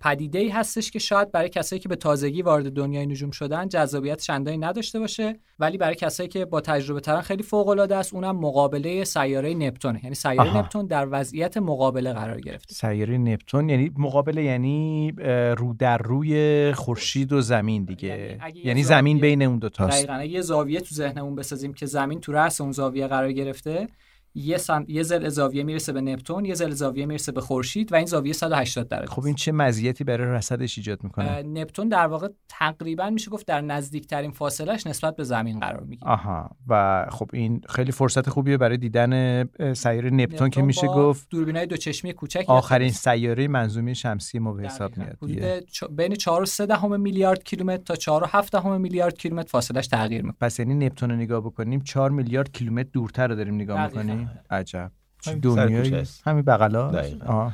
Speaker 4: پدیده ای هستش که شاید برای کسایی که به تازگی وارد دنیای نجوم شدن جذابیت چندانی نداشته باشه ولی برای کسایی که با تجربه ترن خیلی فوق العاده است اونم مقابله سیاره نپتون. یعنی سیاره
Speaker 5: آها.
Speaker 4: نپتون در وضعیت مقابله قرار گرفته.
Speaker 5: سیاره نپتون یعنی مقابل یعنی رو در روی خورشید و زمین
Speaker 4: یعنی
Speaker 5: دیگه
Speaker 4: اگه یه
Speaker 5: یعنی زمین بین اون دوتاست
Speaker 4: دقیقا اگه یه زاویه تو ذهنمون بسازیم که زمین تو رأس اون زاویه قرار گرفته یه سم... یه زل زاویه می‌رسه به نپتون یه زل زاویه می‌رسه به خورشید و این زاویه 180 درجه
Speaker 5: خب این چه مزیتی برای رصدش ایجاد می‌کنه؟
Speaker 4: نپتون در واقع تقریبا میشه گفت در نزدیکترین فاصلش نسبت به زمین قرار می‌گیره.
Speaker 5: آها. و خب این خیلی فرصت خوبیه برای دیدن سیاره نپتون که میشه گفت
Speaker 4: دوربینای دو چشمی کوچک
Speaker 5: آخرین سیاره منظومه شمسی ما به حساب. میاد.
Speaker 4: حدود چ- بین 4 و 3 دهم میلیارد کیلومتر تا 4 و 7 دهم میلیارد کیلومتر فاصلش تغییر می‌کنه.
Speaker 5: پس یعنی نپتون رو نگاه بکنیم 4 میلیارد کیلومتر دورتر رو داریم نگاه. می‌کنیم. عجب. چه
Speaker 1: همین
Speaker 5: بغلا؟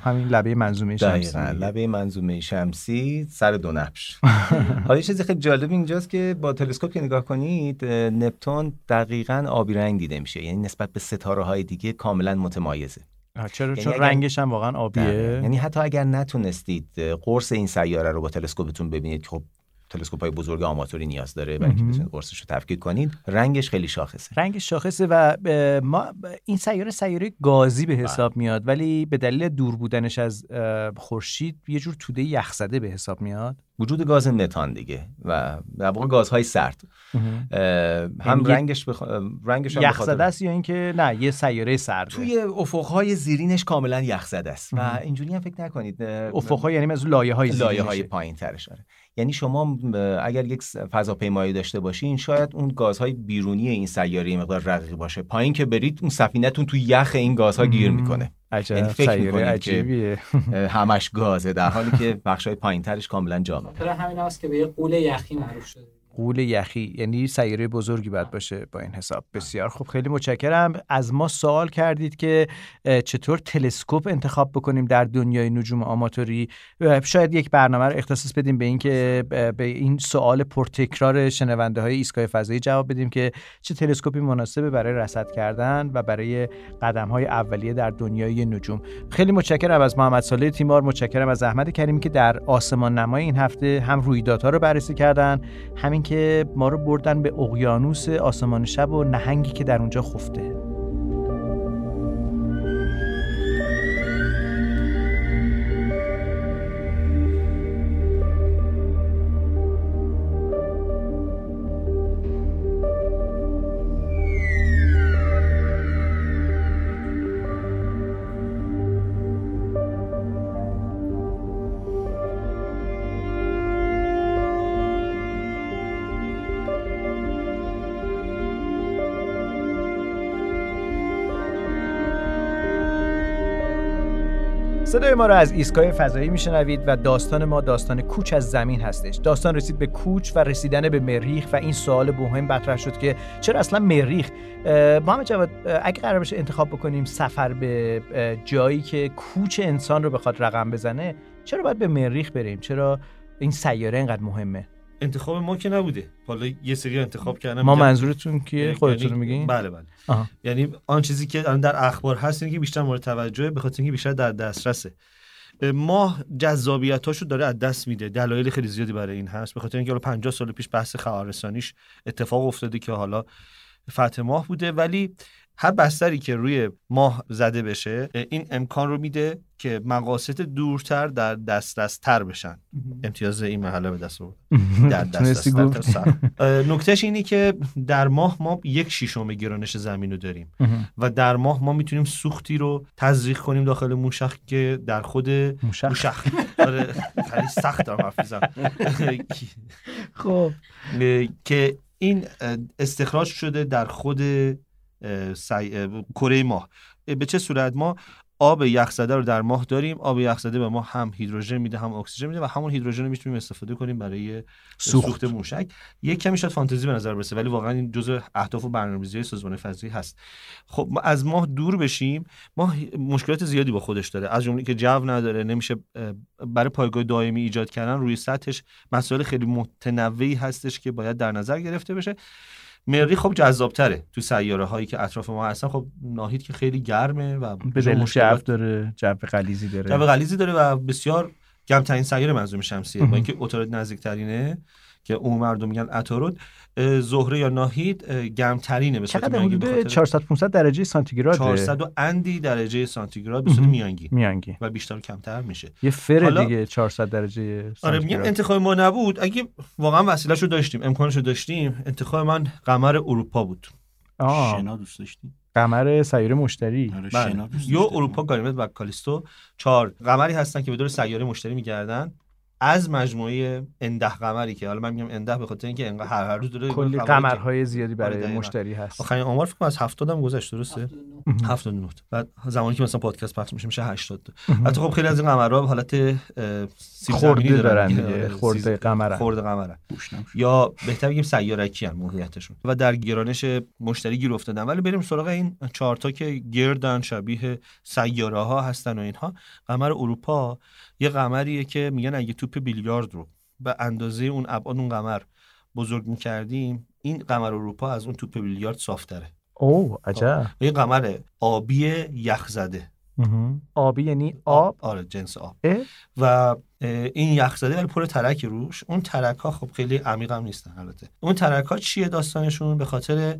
Speaker 5: همین لبه منظومه شمسی.
Speaker 1: لبه منظومه شمسی سر دو نبش. حالا یه چیزی خیلی جالب اینجاست که با تلسکوپ که نگاه کنید نپتون دقیقا آبی رنگ دیده میشه. یعنی نسبت به ستاره های دیگه کاملا متمایزه.
Speaker 5: چرا؟
Speaker 1: یعنی
Speaker 5: چون
Speaker 1: اگر-
Speaker 5: رنگش هم واقعا آبیه.
Speaker 1: یعنی حتی اگر نتونستید قرص این سیاره رو با تلسکوپتون ببینید خب تلسکوپ های بزرگ آماتوری نیاز داره برای اینکه. بتونید قرصش رو تفکیک کنید رنگش خیلی شاخصه.
Speaker 5: رنگ شاخصه و ما این سیاره سیاره گازی به حساب میاد ولی به دلیل دور بودنش از خورشید یه جور توده یخزده به حساب میاد.
Speaker 1: وجود گاز متان دیگه و در واقع گازهای سرد. هم
Speaker 5: یعنی یه
Speaker 1: رنگش بخ... رنگش هم خاطر-
Speaker 5: یخزده است یا اینکه نه یه سیاره سرده.
Speaker 1: توی افقهای زیرینش کاملا یخزده است و. اینجوری هم فکر نکنید
Speaker 5: افق‌ها یعنی از لایه های
Speaker 1: لایه های پایین ترش آره. یعنی شما اگر یک فضاپیمایی داشته باشین شاید اون گازهای بیرونی این سیاره یه مقدار رقیق باشه. پایین که برید اون سفینه‌تون توی یخ این گازها گیر. می‌کنه.
Speaker 5: عجب.
Speaker 1: یعنی فکر که-
Speaker 5: عجیبیه.
Speaker 1: اه، همش گازه در حالی که بخشای پایین ترش کاملا جامد
Speaker 4: خاطر همین هست که به یه قول یخی معروف شده.
Speaker 5: قول یخی یعنی سیاره بزرگی باید باشه با این حساب. بسیار خوب. خیلی متشکرم. از ما سوال کردید که چطور تلسکوپ انتخاب بکنیم در دنیای نجوم آماتوری؟ شاید یک برنامه رو اختصاص بدیم به این که اه، به این سوال پرتکرار شنونده های ایستگاه فضایی جواب بدیم که چه تلسکوپی مناسبه برای رصد کردن و برای قدم های اولیه در دنیای نجوم. خیلی متشکرم از محمد صالح تیمار. متشکرم از احمد کریمی که در آسمان نمای این هفته هم رویدادها رو بررسی کردن. همین که ما رو بردن به اقیانوس آسمان شب و نهنگی که در اونجا خفته. صدای ما را از ایستگاه فضایی میشنوید و داستان ما داستان کوچ از زمین هستش. داستان رسید به کوچ و رسیدن به مریخ و این سوال مهم مطرح شد که چرا اصلا مریخ؟ محمد جواد اگه قرار بشه انتخاب بکنیم سفر به جایی که کوچ انسان رو بخواد رقم بزنه چرا باید به مریخ بریم؟ چرا این سیاره اینقدر مهمه؟
Speaker 6: انتخاب ما که نبوده. حالا یه سری انتخاب کردن
Speaker 5: ما منظورتون کیه؟
Speaker 6: یعنی-
Speaker 5: خودتون رو میگین؟
Speaker 6: بله بله.
Speaker 5: آها.
Speaker 6: یعنی آن چیزی که الان در اخبار هست اینه که بیشتر مورد توجهه به خاطر اینکه بیشتر در دسترسه. ما جذابیتاشو داره از دست میده. دلایل خیلی زیادی برای این هست. به خاطر اینکه حالا 50 سال پیش بحث خبررسانیش اتفاق افتاده که حالا فتح ماه بوده. ولی هر بستری که روی ماه زده بشه این امکان رو میده که مقاصد دورتر در دسترستر بشن. امتیاز این محله به دست آورد در دسترستر نکتهش اینی که در ماه ما یک شیشم گرانش زمین رو داریم. و در ماه ما می‌تونیم سوختی رو تزریق کنیم داخل موشخ که در خود
Speaker 5: موشخ.
Speaker 6: آره خیلی سخت دارم حرف می‌زنم.
Speaker 5: خب.
Speaker 6: که این استخراج شده در خود سی- کره ماه. اه، به چه صورت ما آب یخزده رو در ماه داریم آب یخزده به ما هم هیدروژن میده هم اکسیژن میده و همون هیدروژن رو می‌تونیم استفاده کنیم برای
Speaker 5: سوخت.
Speaker 6: سوخت, موشک. یک کمی شاید فانتزی به نظر برسه ولی واقعا این جزء اهداف و برنامه‌ریزی سازمان فضایی هست. خب ما از ماه دور بشیم ماه مشکلات زیادی با خودش داره. از جمله که جو نداره نمیشه برای پایگاه دائمی ایجاد کردن روی سطحش مسائل خیلی متنوعی هستش که باید در نظر گرفته بشه. مریخ خب جذابتره تو سیاره هایی که اطراف ما هستن. خب ناهید که خیلی گرمه و
Speaker 5: به دل جو داره جو غلیظی داره.
Speaker 6: جو غلیظی داره و بسیار گرمترین سیاره منظوم شمسیه با اینکه عطارد نزدیکترینه که اون مردم میگن اه، زهره یا ناهید اه، گرمترینه به صورت میانگین
Speaker 5: حدود
Speaker 6: به خاطر
Speaker 5: 400 500 درجه سانتیگراد.
Speaker 6: 400 و اندی درجه سانتیگراد به صورت. میانگین.
Speaker 5: میانگی
Speaker 6: و بیشتر و کمتر میشه.
Speaker 5: یه فر
Speaker 6: حالا-
Speaker 5: دیگه 400 درجه
Speaker 6: آره میگم
Speaker 5: سانتیگراد.
Speaker 6: انتخاب ما نبود. اگه واقعا وسیله‌شو رو داشتیم امکانش رو داشتیم انتخاب من قمر اروپا بود.
Speaker 5: آه.
Speaker 2: شنا دوست داشتی
Speaker 5: قمر سیاره مشتری.
Speaker 2: آره
Speaker 6: بله.
Speaker 2: شنا دوست
Speaker 6: یا
Speaker 2: داشتی؟
Speaker 6: اروپا گانیمد و کالیستو چهار قمری هستن که به دور سیاره مشتری میگردن. از مجموعه انده قمری که حالا من میگم انده به خاطر اینکه انقدر هر هر روز داره
Speaker 5: کلی قمرهای زیادی
Speaker 6: آره،
Speaker 5: برای. مشتری هست.
Speaker 6: آخرین آمار فکر کنم از 70 هم گذشت درسته؟ 79 بعد زمانی که مثلا پادکست پخش میشه میشه 80 حتی خب خیلی از این قمرها به حالت
Speaker 5: خورده دارن
Speaker 6: دیگه.
Speaker 5: خورده قمرن.
Speaker 6: خورده قمرن. یا بهتر بگیم سیارکی هم موقعیتشون. و در گرانش مشتری گیر افتادن. ولی بریم سراغ این چهارتا که گردن شبیه سیاره ها هستن و اینها. قمر اروپا یه قمریه که میگن اگه توپ بیلیارد رو به اندازه اون ابعاد اون قمر بزرگ می‌کردیم این قمر اروپا از اون توپ بیلیارد صافتره.
Speaker 5: اوه عجب.
Speaker 6: و یه قمر آبی یخزده.
Speaker 5: مهم. آبی یعنی آب.
Speaker 6: آره جنس آب.
Speaker 5: اه؟
Speaker 6: و این یخزده ولی پر ترک روش. اون ترک ها خب خیلی عمیق هم نیستن البته. اون ترک ها چیه داستانشون؟ به خاطر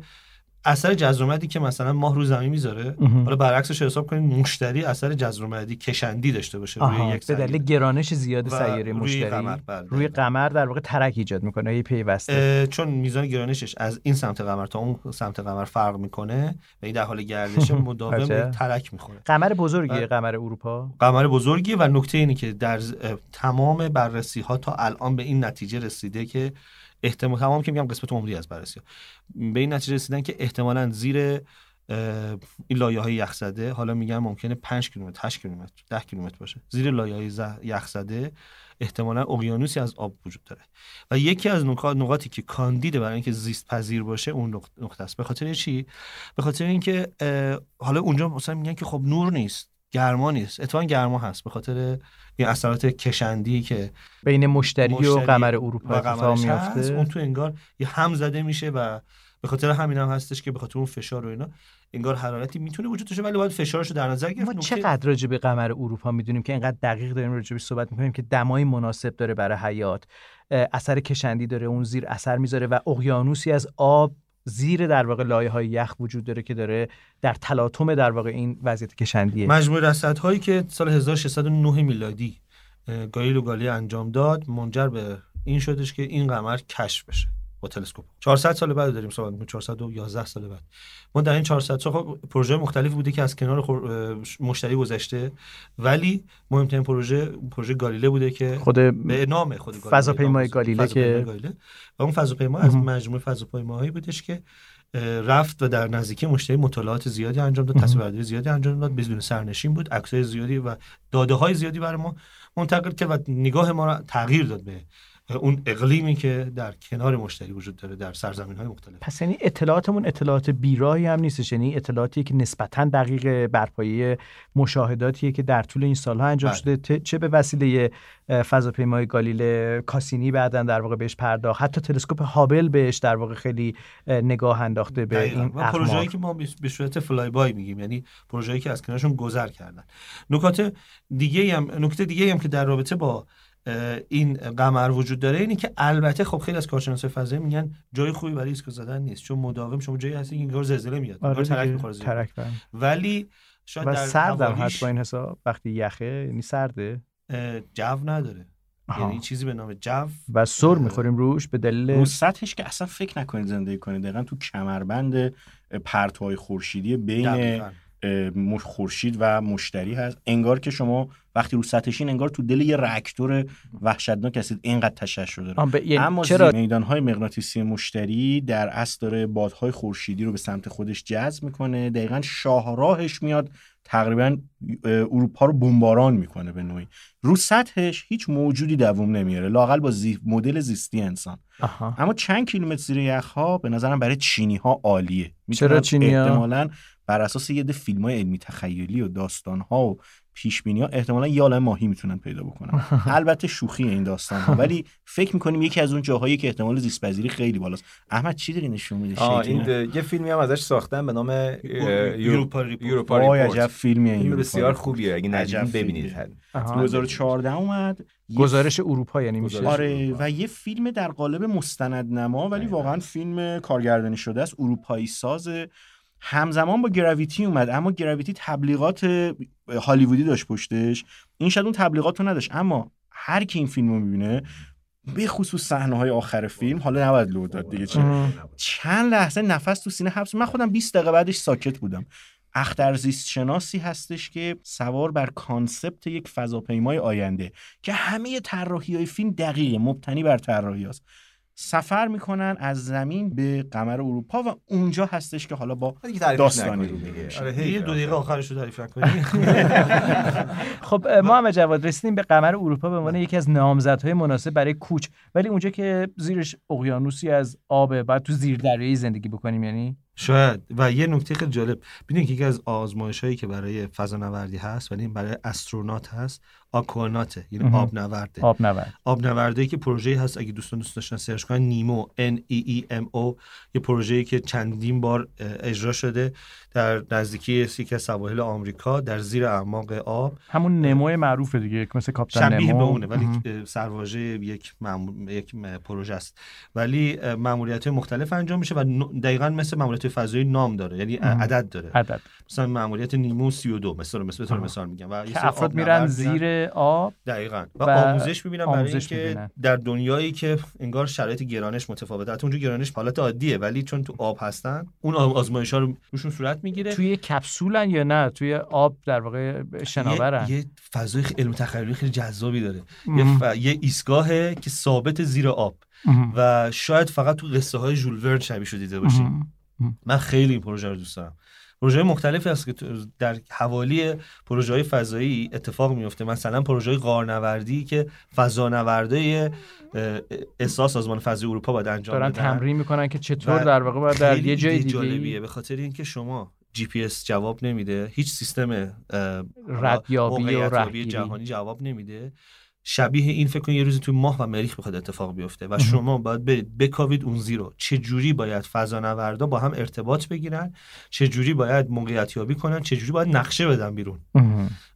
Speaker 6: اثر جزرومدی که مثلا ماه رو زمین می‌ذاره. حالا برعکسش حساب کنید مشتری اثر جزرومدی کشندی داشته باشه روی یک
Speaker 5: به دلیل. گرانش زیاد سیاره مشتری
Speaker 6: قمر، بله،
Speaker 5: روی. قمر در واقع ترک ایجاد می‌کنه یه پیوسته
Speaker 6: چون میزان گرانشش از این سمت قمر تا اون سمت قمر فرق می‌کنه و این در حال گردش مداوم. ترک می‌خوره
Speaker 5: قمر بزرگیه. قمر اروپا
Speaker 6: قمر بزرگی و نکته اینه که در تمام بررسی ها تا الان به این نتیجه رسیده که احتمال تمام که میگم قسمت عمری از بررسی به این نتیجه رسیدن که احتمالا زیر این لایه های یخزده حالا میگن ممکنه 5 کیلومتر 8 کیلومتر 10 کیلومتر باشه. زیر لایه های ز- یخزده احتمالا اقیانوسی از آب وجود داره. و یکی از نقاط نقاطی که کاندیده برای اینکه زیست پذیر باشه اون نقط- نقطه است. به خاطر چی؟ به خاطر اینکه حالا اونجا مثلا میگن که خب نور نیست. گرما نیست. اتفاقا گرما هست. به خاطر این اثرات کشندی که
Speaker 5: بین مشتری, و
Speaker 6: مشتری
Speaker 5: قمر اروپا
Speaker 6: و
Speaker 5: اتفاق
Speaker 6: هست اون
Speaker 5: میفته
Speaker 6: تو انگار یه هم زده میشه و به خاطر همین هم هستش که به خاطر اون فشار و اینا انگار حرارتی می‌تونه وجود داشته ولی باید فشارش رو در نظر گرفت.
Speaker 5: ما
Speaker 6: نکته-
Speaker 5: چقدر راجع به قمر اروپا می‌دونیم که اینقدر دقیق داریم راجع بهش صحبت می‌کنیم که دمای مناسب داره برای حیات. اثر کشندی داره اون زیر اثر می‌ذاره و اقیانوسی از آب زیر در واقع لایه های یخ وجود داره که داره در تلاطم در واقع این وضعیت کشندیه.
Speaker 6: مجموع رصدهایی که سال 1609 میلادی اه، گالیلو گالی انجام داد منجر به این شدش که این قمر کشف بشه. با تلسکوپ 400 سال بعد داریم صحبت می‌کنیم 411 سال بعد ما در این 400 سال خب پروژه مختلفی بوده که از کنار خور- مشتری گذشته ولی مهمترین پروژه پروژه گالیله بوده که
Speaker 5: خود
Speaker 6: به نام خود گالیله
Speaker 5: فضاپیمای گالیله که-
Speaker 6: گالیله. و اون فضاپیما از. مجموعه فضاپیماهایی بودش که رفت و در نزدیکی مشتری مطالعات زیادی انجام داد تصویربرداری زیادی انجام داد بدون سرنشین بود عکسای زیادی و داده های زیادی برای ما منتقل کرد و نگاه ما را تغییر داد به اون اقلیمی که در کنار مشتری وجود داره در سرزمین های مختلف.
Speaker 5: پس یعنی اطلاعاتمون اطلاعات بیراهی هم نیستش. یعنی اطلاعاتی که نسبتا دقیق بر پایه مشاهداتیه که در طول این سالها انجام
Speaker 6: بله.
Speaker 5: شده. چه به وسیله فضاپیمای گالیله کاسینی بعدا در واقع بهش پرداخت. حتی تلسکوپ هابل بهش در واقع خیلی اه، نگاه انداخته به
Speaker 6: دقیقاً.
Speaker 5: این
Speaker 6: و پروژه‌ای که ما به صورت فلای بای میگیم. یعنی پروژه‌ای که از کنارشون گذر کردن. نکات دیگه هم نکته دیگه هم که در رابطه با این قمر وجود داره اینه که البته خب خیلی از کارشناسای فضایی میگن جای خوبی برای ایستگاه زدن نیست چون مداوم شما جایی هستی انگار زلزله میاد
Speaker 5: آره
Speaker 6: انگار ترک می‌خوره.
Speaker 5: ترک برمی.
Speaker 6: ولی شاید
Speaker 5: و
Speaker 6: در
Speaker 5: سردم هست با این حساب وقتی یخه یعنی سرده
Speaker 6: جو نداره
Speaker 5: آها.
Speaker 6: یعنی چیزی به نام جو
Speaker 5: و سر می‌خوریم روش به دلیل
Speaker 2: رو سطحش که اصلا فکر نکنید زندگی کنید دقیقا تو کمربند پرتوهای خورشیدی بین
Speaker 6: دقیقاً.
Speaker 2: خورشید و مشتری هست انگار که شما وقتی رو سطحشین انگار تو دل یه راکتور وحشتناک هستید اینقدر تشعشع داره
Speaker 5: ب- یعنی
Speaker 2: اما
Speaker 5: چرا؟
Speaker 2: میدان های مغناطیسی مشتری در اصل داره بادهای خورشیدی رو به سمت خودش جذب می‌کنه. دقیقا شاهراهش میاد تقریبا اروپا رو بمباران می‌کنه به نوعی. رو سطحش هیچ موجودی دووم نمیاره لاقل با زی... مدل زیستی انسان.
Speaker 5: آها.
Speaker 2: اما چند کیلومتر زیر یخها به نظرم برای چینی ها عالیه.
Speaker 5: چرا
Speaker 2: می‌تونن
Speaker 5: چینی‌ها؟
Speaker 2: احتمالاً بر اساس یه فیلم های علمی تخیلی و داستان ها و پیش بینی ها احتمالاً یه عالم ماهی می‌تونن پیدا بکنن. البته شوخی این داستان ها. ولی فکر می‌کنیم یکی از اون جاهایی که احتمال زیست پذیری خیلی بالاست. احمد چی داری نشون میده
Speaker 1: این یه فیلمی هم ازش ساختن به نام
Speaker 6: یوروپا ریپورت.
Speaker 2: فیلمیه این
Speaker 1: بسیار. خوبیه. اگه ندیدین ببینید
Speaker 2: فیلمیه.
Speaker 5: آها.
Speaker 2: 2014 اومد.
Speaker 5: گزارش اروپا یعنی میشه.
Speaker 2: آره و یه فیلم در قالب مستند نما ولی واقعا فیلم کارگردانی شده است. اروپایی ساز همزمان با گراویتی اومد اما گراویتی تبلیغات هالیوودی داشت پشتش این شاید اون تبلیغات رو نداشت اما هر کی این فیلم رو می‌بینه به خصوص صحنه های آخر فیلم حالا نباید لو داد دیگه چه
Speaker 5: اه.
Speaker 2: چند لحظه نفس تو سینه حبس من خودم 20 دقیقه بعدش ساکت بودم اخترزیست شناسی هستش که سوار بر کانسپت یک فضاپیمای آینده که همه طراحی های فیلم دقیقه مبتنی بر طراحی هست. سفر می‌کنن از زمین به قمر اروپا و اونجا هستش که حالا با داستانی رو
Speaker 1: دیگه. آره،
Speaker 6: دو
Speaker 1: آخه.
Speaker 6: دقیقه آخرش رو تعریف نکنی
Speaker 5: خب اه، محمد جواد رسیدیم به قمر اروپا. به عنوان یکی از نامزدهای مناسب برای کوچ. ولی اونجا که زیرش اقیانوسی از آبه بعد تو زیر دریایی زندگی بکنیم یعنی؟
Speaker 6: شاید. و یه نکته خیلی جالب. ببینید که یکی از آزمایش هایی که برای فضانوردی هست ولی برای استرونات هست آکواناته یعنی. آب نورده
Speaker 5: آب نورد
Speaker 6: آب نوردی که پروژه هست اگه دوستان دوست داشتن سرچ کنن نیمو N E E M O یه پروژه‌ای که چندین بار اجرا شده در نزدیکی یکی از سواحل آمریکا در زیر اعماق آب
Speaker 5: همون نموی معروفه دیگه مثل کاپیتان
Speaker 6: شبیه
Speaker 5: نمو
Speaker 6: به اونه ولی سرواژه یک مامور- یک پروژه است ولی ماموریت مختلف انجام میشه و دقیقا مثل ماموریت فضایی نام داره یعنی. عدد داره
Speaker 5: عدد
Speaker 6: مثلا ماموریت نیمو 32 مثلا مثل به طور
Speaker 5: آها.
Speaker 6: مثال میگم و
Speaker 5: افراد میرن. زیر آب
Speaker 6: دقیقا. و,
Speaker 5: و
Speaker 6: آموزش می‌بینن برای اینکه. در دنیایی که انگار شرایط گرانش متفاوته حتی اونجا گرانش حالت عادیه ولی چون تو آب هستن اون آزمایش ها رو روشون صورت می‌گیره.
Speaker 5: توی کپسولن یا نه؟ توی آب در واقع شناورن.
Speaker 6: یه, یه فضای علم تخیلی خیلی جذابی داره. یه. ف... یه ایستگاهه که ثابت زیر آب. و شاید فقط تو قصه های ژول ورن شبیه شو دیده باشیم. من خیلی این پروژه رو دوست دارم. پروژه مختلفی هست که در حوالی پروژه های فضایی اتفاق میفته مثلا پروژه غارنوردی که فضانورده احساس سازمان فضای اروپا باید انجام
Speaker 5: دارن
Speaker 6: بدن.
Speaker 5: تمرین می‌کنن که چطور در واقع باید در یه جای دیگه
Speaker 6: جالبیه به خاطر اینکه شما جی پی اس جواب نمیده هیچ سیستم
Speaker 5: ردیابی و رهگیری.
Speaker 6: جهانی جواب نمیده. شبیه این فکر کن یه روزی توی ماه و مریخ بخواد اتفاق بیفته و شما باید برید بکاوید اون زیرو. چه جوری باید فضانوردا با هم ارتباط بگیرن؟ چه جوری باید موقعیت یابی کنن؟ چه جوری باید نقشه بدن بیرون.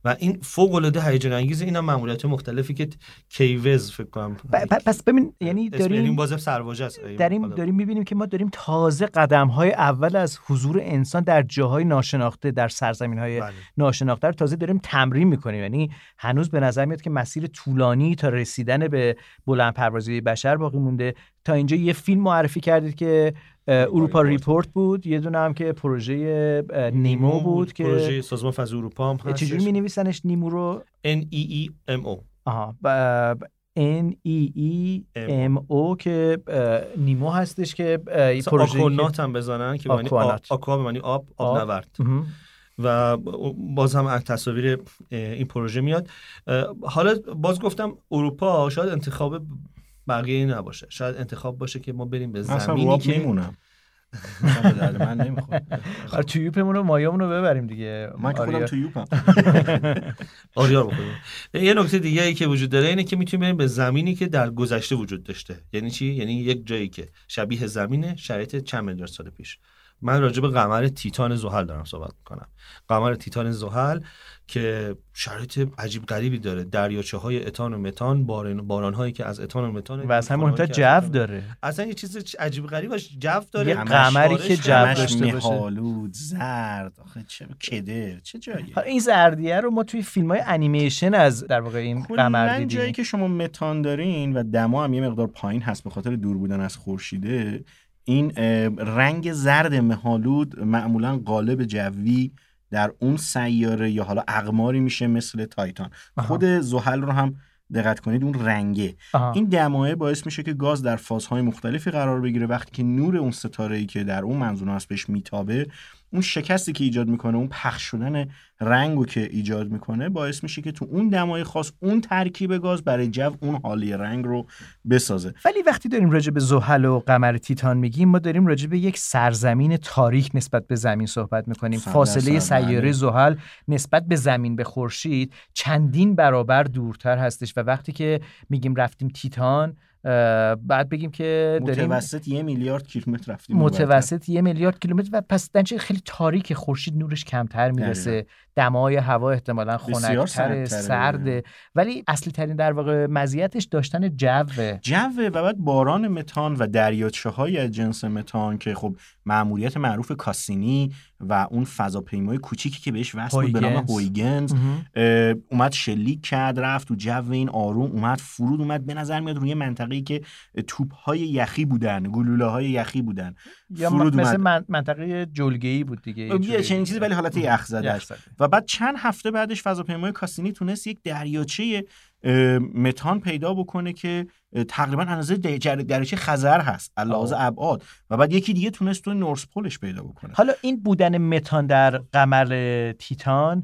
Speaker 6: و این فوق العاده هیجان انگیزه اینم ماموریت مختلفی که کیوز فکر کنم
Speaker 5: پس ببین یعنی
Speaker 6: اسم یعنی
Speaker 5: داریم
Speaker 6: بازم سرواژه است.
Speaker 5: داریم. داریم می‌بینیم که ما داریم تازه قدم های اول از حضور انسان در جاهای ناشناخته در سرزمین های
Speaker 6: بله.
Speaker 5: ناشناخته رو تازه داریم تمرین می‌کنیم. یعنی هنوز به نظر میاد که مسیر طولانی تا رسیدن به بلند پروازی بشر باقی مونده. تا اینجا یه فیلم معرفی کردید که اروپا ریپورت بود. یه دونه هم که پروژه نیمو بود که
Speaker 6: پروژه سازمان فضای اروپا هم
Speaker 5: چجوری
Speaker 6: هستش.
Speaker 5: می نویسنش نیمو رو؟
Speaker 6: N E E M O.
Speaker 5: آها. N E E M O که نیمو هستش که پروژه
Speaker 6: آکونات هم بزنن که معنی آب
Speaker 5: آکوانات.
Speaker 6: آکوا به معنی آب آب
Speaker 5: آب.
Speaker 6: نورد و باز هم از تصاویر این پروژه میاد. حالا باز گفتم اروپا شاید انتخاب بقیه نباشه. شاید انتخاب باشه که ما بریم به زمینی که
Speaker 2: میمونم. من نمی‌خوره.
Speaker 5: آره تویوپمون رو مایامون رو ببریم دیگه.
Speaker 2: من که خودم
Speaker 5: آریا.
Speaker 2: تو یوپم
Speaker 6: آریار بخوریم. یه نکته دیگه ای که وجود داره اینه که می‌تونیم بریم به زمینی که در گذشته وجود داشته. یعنی چی؟ یعنی یک جایی که شبیه زمینه شرایط چند میلیارد سال پیش. من راجع به قمر تیتان زحل دارم صحبت می‌کنم. قمر تیتان زحل که شرایط عجیب غریبی داره. دریاچه های اتان و متان باران, باران هایی که از اتان و متان
Speaker 5: و
Speaker 6: که از
Speaker 5: جو داره.
Speaker 6: اصلا یه چیز عجیب غریبش جو داره.
Speaker 5: یه قمری که. جو داشته باشه.
Speaker 2: زرد آخه چه کدر چه جایی
Speaker 5: حالا این زردیه رو ما توی فیلم های انیمیشن از در واقع این قمر
Speaker 2: کلا جایی
Speaker 5: دیدیم.
Speaker 2: که شما متان دارین و دما هم یه مقدار پایین هست به خاطر دور بودن از خورشیده این رنگ زرد مهالود معمولا قالب جوی در اون سیاره یا حالا اقماری میشه مثل تایتان
Speaker 5: آها.
Speaker 2: خود زحل رو هم دقت کنید اون رنگه
Speaker 5: آها.
Speaker 2: این دمایه باعث میشه که گاز در فازهای مختلفی قرار بگیره وقتی که نور اون ستاره ای که در اون منظور هست بهش میتابه اون شکستی که ایجاد می‌کنه اون پخش شدن رنگو که ایجاد می‌کنه باعث میشه که تو اون دمای خاص اون ترکیب گاز برای جو اون حالی رنگ رو بسازه.
Speaker 5: ولی وقتی داریم راجع به زحل و قمر تیتان میگیم ما داریم راجع به یک سرزمین تاریک نسبت به زمین صحبت می‌کنیم. فاصله. سیاره زحل نسبت به زمین به خورشید چندین برابر دورتر هستش. و وقتی که میگیم رفتیم تیتان بعد بگیم که داریم
Speaker 2: متوسط یه میلیارد کیلومتر رفتیم.
Speaker 5: متوسط یه میلیارد کیلومتر و پس دنچه خیلی تاریک خورشید نورش کمتر می‌رسه دمای هوا احتمالا خنکتر. سرده ولی اصلی ترین در واقع مزیتش داشتن جوه
Speaker 2: جوه و بعد باران متان و دریاچه های جنس متان که خب معمولیت معروف کاسینی و اون فضاپیمای کوچیکی که بهش وصل بود به نام
Speaker 5: هویگنز.
Speaker 2: اومد شلیک کرد رفت تو جو این آروم اومد فرود اومد به نظر میاد روی منطقه‌ای که توپ های یخی بودن گلوله های یخی بودن
Speaker 5: یا
Speaker 2: فرود
Speaker 5: مثل
Speaker 2: اومد.
Speaker 5: من- منطقه جلگه‌ای بود دیگه
Speaker 2: یه. چنین چیزی ولی حالت یخ
Speaker 5: زده.
Speaker 2: و بعد چند هفته بعدش فضاپیمای کاسینی تونست یک دریاچه متان پیدا بکنه که تقریبا اندازه در- جر- دریاچه خزر هست علاوه. ابعاد. و بعد یکی دیگه تونست تو نورس پولش پیدا بکنه.
Speaker 5: حالا این بودن متان در قمر تیتان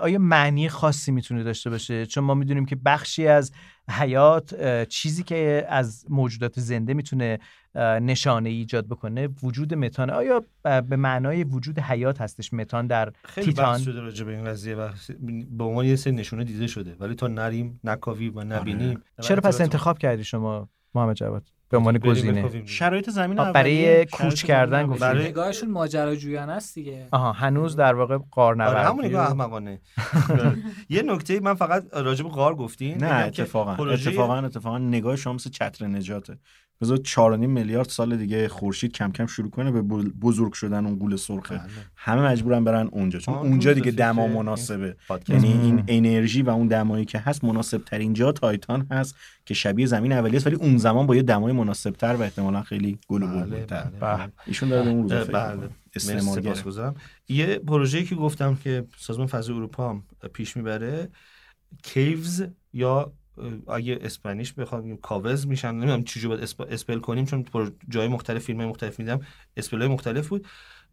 Speaker 5: آیا معنی خاصی می‌تونه داشته باشه؟ چون ما می‌دونیم که بخشی از حیات چیزی که از موجودات زنده می‌تونه نشانه ایجاد بکنه وجود متان. آیا به معنای وجود حیات هستش متان در
Speaker 6: خیلی
Speaker 5: تیتان؟
Speaker 6: بحث شده راجع به این قضیه و به عنوان یه سری نشونه دیده شده. ولی تا نریم نکاویم و نبینیم.
Speaker 5: چرا پس انتخاب کردی شما محمد جواد؟ به عنوان گزینه.
Speaker 2: شرایط زمین
Speaker 5: برای کوچ کردن.
Speaker 2: اولیه.
Speaker 6: برای-
Speaker 4: نگاهشون ماجراجویانه است دیگه
Speaker 5: آها هنوز در واقع قارنوردی
Speaker 6: آره همون نگاه احمقانه یه نکته من فقط راجع به غار گفتین
Speaker 2: نه اتفاقا اتفاقا اتفاقا نگاه شما مثل چتر نجاته بذار 4.5 میلیارد سال دیگه خورشید کم کم شروع کنه به بزرگ شدن اون گول سرخه
Speaker 6: بله.
Speaker 2: همه مجبورن برن اونجا چون اونجا دیگه دما
Speaker 6: که
Speaker 2: مناسبه. یعنی این. انرژی و اون دمایی که هست مناسب ترین جا تایتان هست که شبیه زمین اولیه است ولی اون زمان با یه دمای مناسب تر و احتمالا خیلی گل و
Speaker 6: بله،
Speaker 2: بلبل‌تر.
Speaker 6: بله، بله.
Speaker 2: ایشون داره اون روزا فکر
Speaker 6: بله یه پروژه‌ای که گفتم که سازمان فضای اروپا هم پیش می‌بره CAVES یا اگه Spanish بخوام بگیم کاوز میشن نمی‌دونم چجوری باید sp- spell کنیم چون جای مختلف فیلم مختلف میدم spell مختلف بود.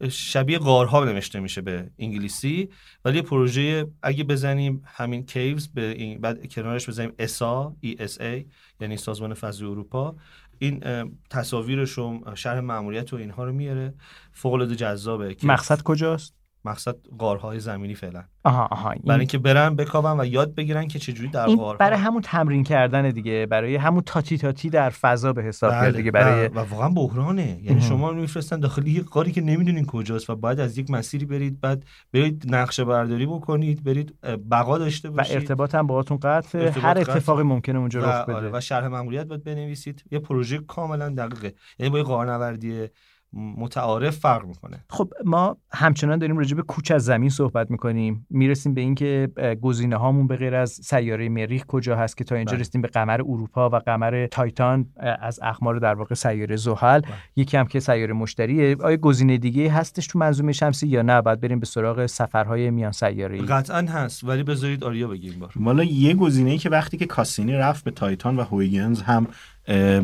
Speaker 6: شبیه غارها نوشته میشه به انگلیسی ولی پروژه اگه بزنیم همین CAVES به این بعد کنارش بزنیم ESA E S A یعنی سازمان فضایی اروپا این تصاویرش و شرح ماموریت و اینها رو میاره. فوق العاده جذابه.
Speaker 5: مقصد کجاست؟
Speaker 6: مقصد غارهای زمینی فعلا.
Speaker 5: آها آها این-
Speaker 6: برای اینکه برن بکاون و یاد بگیرن که چجوری در
Speaker 5: این
Speaker 6: غارها
Speaker 5: برای همون تمرین کردن دیگه برای همون تاتی تاتی در فضا به حساب
Speaker 6: بله،
Speaker 5: دیگه برای
Speaker 6: و, و واقعا بحرانه. یعنی. شما میفرستن داخل یک غاری که نمی‌دونین کجاست و باید از یک مسیری برید بعد برید نقشه برداری بکنید برید بقا داشته
Speaker 5: و
Speaker 6: باشید.
Speaker 5: ارتباط هم باهاتون قطع هر. اتفاقی ممکنه اونجا
Speaker 6: و,
Speaker 5: رخ بده.
Speaker 6: آره، و شرح ماموریت باید بنویسید. یه پروژه کاملا دقیقه. یعنی با یه غارنوردی متعارف فرق می‌کنه.
Speaker 5: خب ما همچنان داریم راجع به کوچ از زمین صحبت می‌کنیم. می‌رسیم به اینکه گزینه هامون به غیر از سیاره مریخ کجا هست که تا اینجا
Speaker 6: بله.
Speaker 5: رسیدیم به قمر اروپا و قمر تایتان از اقمار در واقع سیاره زحل.
Speaker 6: بله.
Speaker 5: یکی هم که سیاره مشتریه. آیا گزینه دیگه هستش تو منظومه شمسی یا نه؟ بعد بریم به سراغ سفرهای میان سیاره
Speaker 6: قطعا هست ولی بذارید آریا بگه این بار.
Speaker 2: والا یه گزینه که وقتی که کاسینی رفت به تایتان و هویگنز هم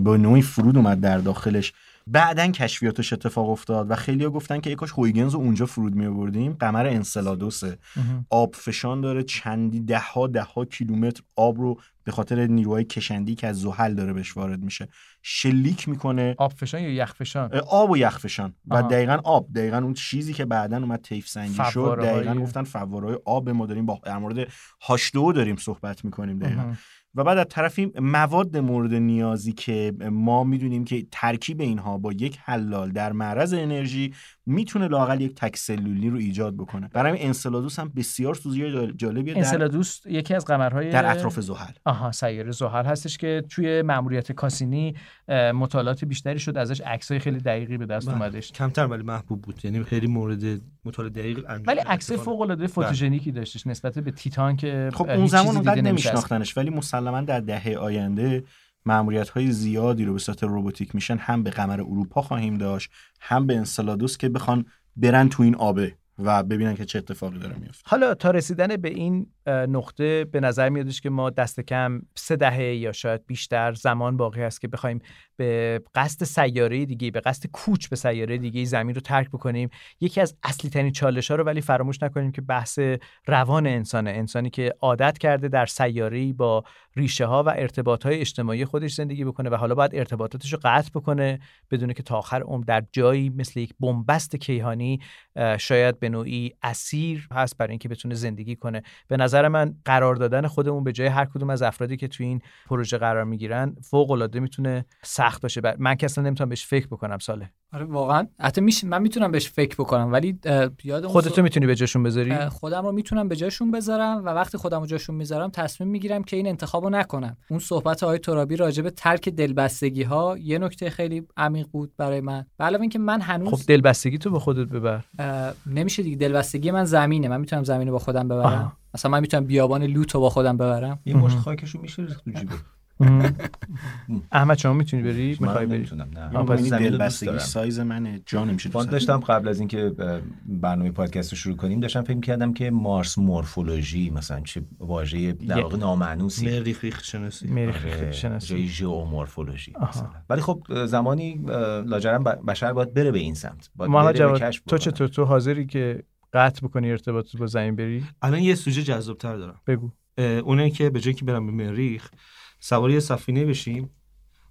Speaker 2: به نوعی فرود اومد در داخلش. بعدا کشفیاتش اتفاق افتاد و خیلیا گفتن که ای کاش هویگنز رو اونجا فرود می آوردیم قمر انسلادوسه. آب فشان داره چندی ده ها ده ها کیلومتر آب رو به خاطر نیروهای کشندی که از زحل داره بهش وارد میشه شلیک می‌کنه.
Speaker 5: آب فشان یا یخ فشان؟
Speaker 2: آب و یخفشان و
Speaker 5: آها.
Speaker 2: دقیقا آب. دقیقا اون چیزی که بعدا اومد تیف سنگی شد. دقیقا گفتن فوارهای آب ما داریم. با در مورد هاشدو داریم صحبت می‌کنیم دقیقا. و بعد از طرفی مواد مورد نیازی که ما می‌دونیم که ترکیب اینها با یک حلال در معرض انرژی می‌تونه لاقل یک تک سلولی رو ایجاد بکنه. برای انسلادوس هم بسیار سوزی جالبیه
Speaker 5: انسلادوس یکی از قمرهای
Speaker 2: در اطراف زحل.
Speaker 5: آها سیاره زحل هستش که توی ماموریت کاسینی مطالعات بیشتری شد ازش عکسای خیلی دقیقی به دست
Speaker 6: بله.
Speaker 5: اومدش.
Speaker 6: کمتر ولی محبوب بود. یعنی خیلی مورد مطالعه دقیق انجام
Speaker 5: ولی عکس. فوق العاده فوتوژنیکی داشتش نسبت به تیتان که
Speaker 2: خب اون زمان اونقدر نمیشناختنش ولی مسلما در دهه آینده معمولیت های زیادی رو به صورت روباتیک میشن هم به قمر اروپا خواهیم داشت هم به انسلادوس که بخوان برن تو این آبه و ببینن که چه اتفاقی داره میفته
Speaker 5: حالا تا رسیدن به این نقطه به نظر میادش که ما دست کم سه دهه یا شاید بیشتر زمان باقی هست که بخوایم به قصد سیاره دیگه به قصد کوچ به سیاره دیگه زمین رو ترک بکنیم. یکی از اصلی ترین چالش ها رو ولی فراموش نکنیم که بحث روان انسانه. انسانی که عادت کرده در سیاره با ریشه ها و ارتباط های اجتماعی خودش زندگی بکنه و حالا باید ارتباطاتش رو قطع بکنه بدونه که تا آخر عمر در جایی مثل یک بنبست کیهانی شاید به نوعی اسیر هست برای اینکه بتونه زندگی کنه. به نظر من قرار دادن خودمون به جای هر کدوم از افرادی که توی این پروژه قرار می‌گیرن فوق العاده می‌تونه باشه. بر- من که اصلا نمی‌تونم بهش فکر بکنم ساله.
Speaker 4: آره واقعا. حتی میشه من می‌تونم بهش فکر بکنم ولی اه، یاد اون
Speaker 5: خودتو
Speaker 4: سو-
Speaker 5: می‌تونی به جاشون بذاری؟
Speaker 4: خودم رو می‌تونم به جاشون بذارم و وقتی خودم رو جاشون می‌ذارم تصمیم می‌گیرم که این انتخاب رو نکنم. اون صحبت آقای ترابی راجع به ترک دلبستگی ها یه نکته خیلی عمیق بود برای من. علاوه اینکه من هنوز
Speaker 5: خب دلبستگی تو به خودت ببر.
Speaker 4: نمیشه دیگه. دلبستگی من زمینه. من می‌تونم زمین رو با خودم ببرم.
Speaker 5: آها.
Speaker 4: مثلا من می‌تونم بیابان لوت رو با خودم ببرم.
Speaker 1: یه مشت خاکشو میشه ریخت تو جیبه
Speaker 5: احمد شما می‌تونی بری؟ می‌خوای بری؟
Speaker 1: نمی‌تونم نه. دوست
Speaker 2: دلبستگی. سایز منه جا نمیشه
Speaker 1: فان
Speaker 2: دوست
Speaker 1: داشتم قبل از اینکه برنامه پادکست رو شروع کنیم داشتم فکر کردم که مارس مورفولوژی مثلا چه واژه در واقع نامعنوسی.
Speaker 6: مریخ ریخ شناسی
Speaker 5: مریخ
Speaker 1: آره،
Speaker 5: شناسی
Speaker 1: جای ژئومورفولوژی. مثلا. ولی خب زمانی لاجرم بشر باید بره به این سمت. باید
Speaker 5: تو. چطور؟ تو حاضری که قطع بکنی ارتباطت با زمین بری؟
Speaker 6: الان یه سوژه جذابتر دارم.
Speaker 5: بگو.
Speaker 6: اونه که به جای که برم به مریخ سوار یه سفینه بشیم.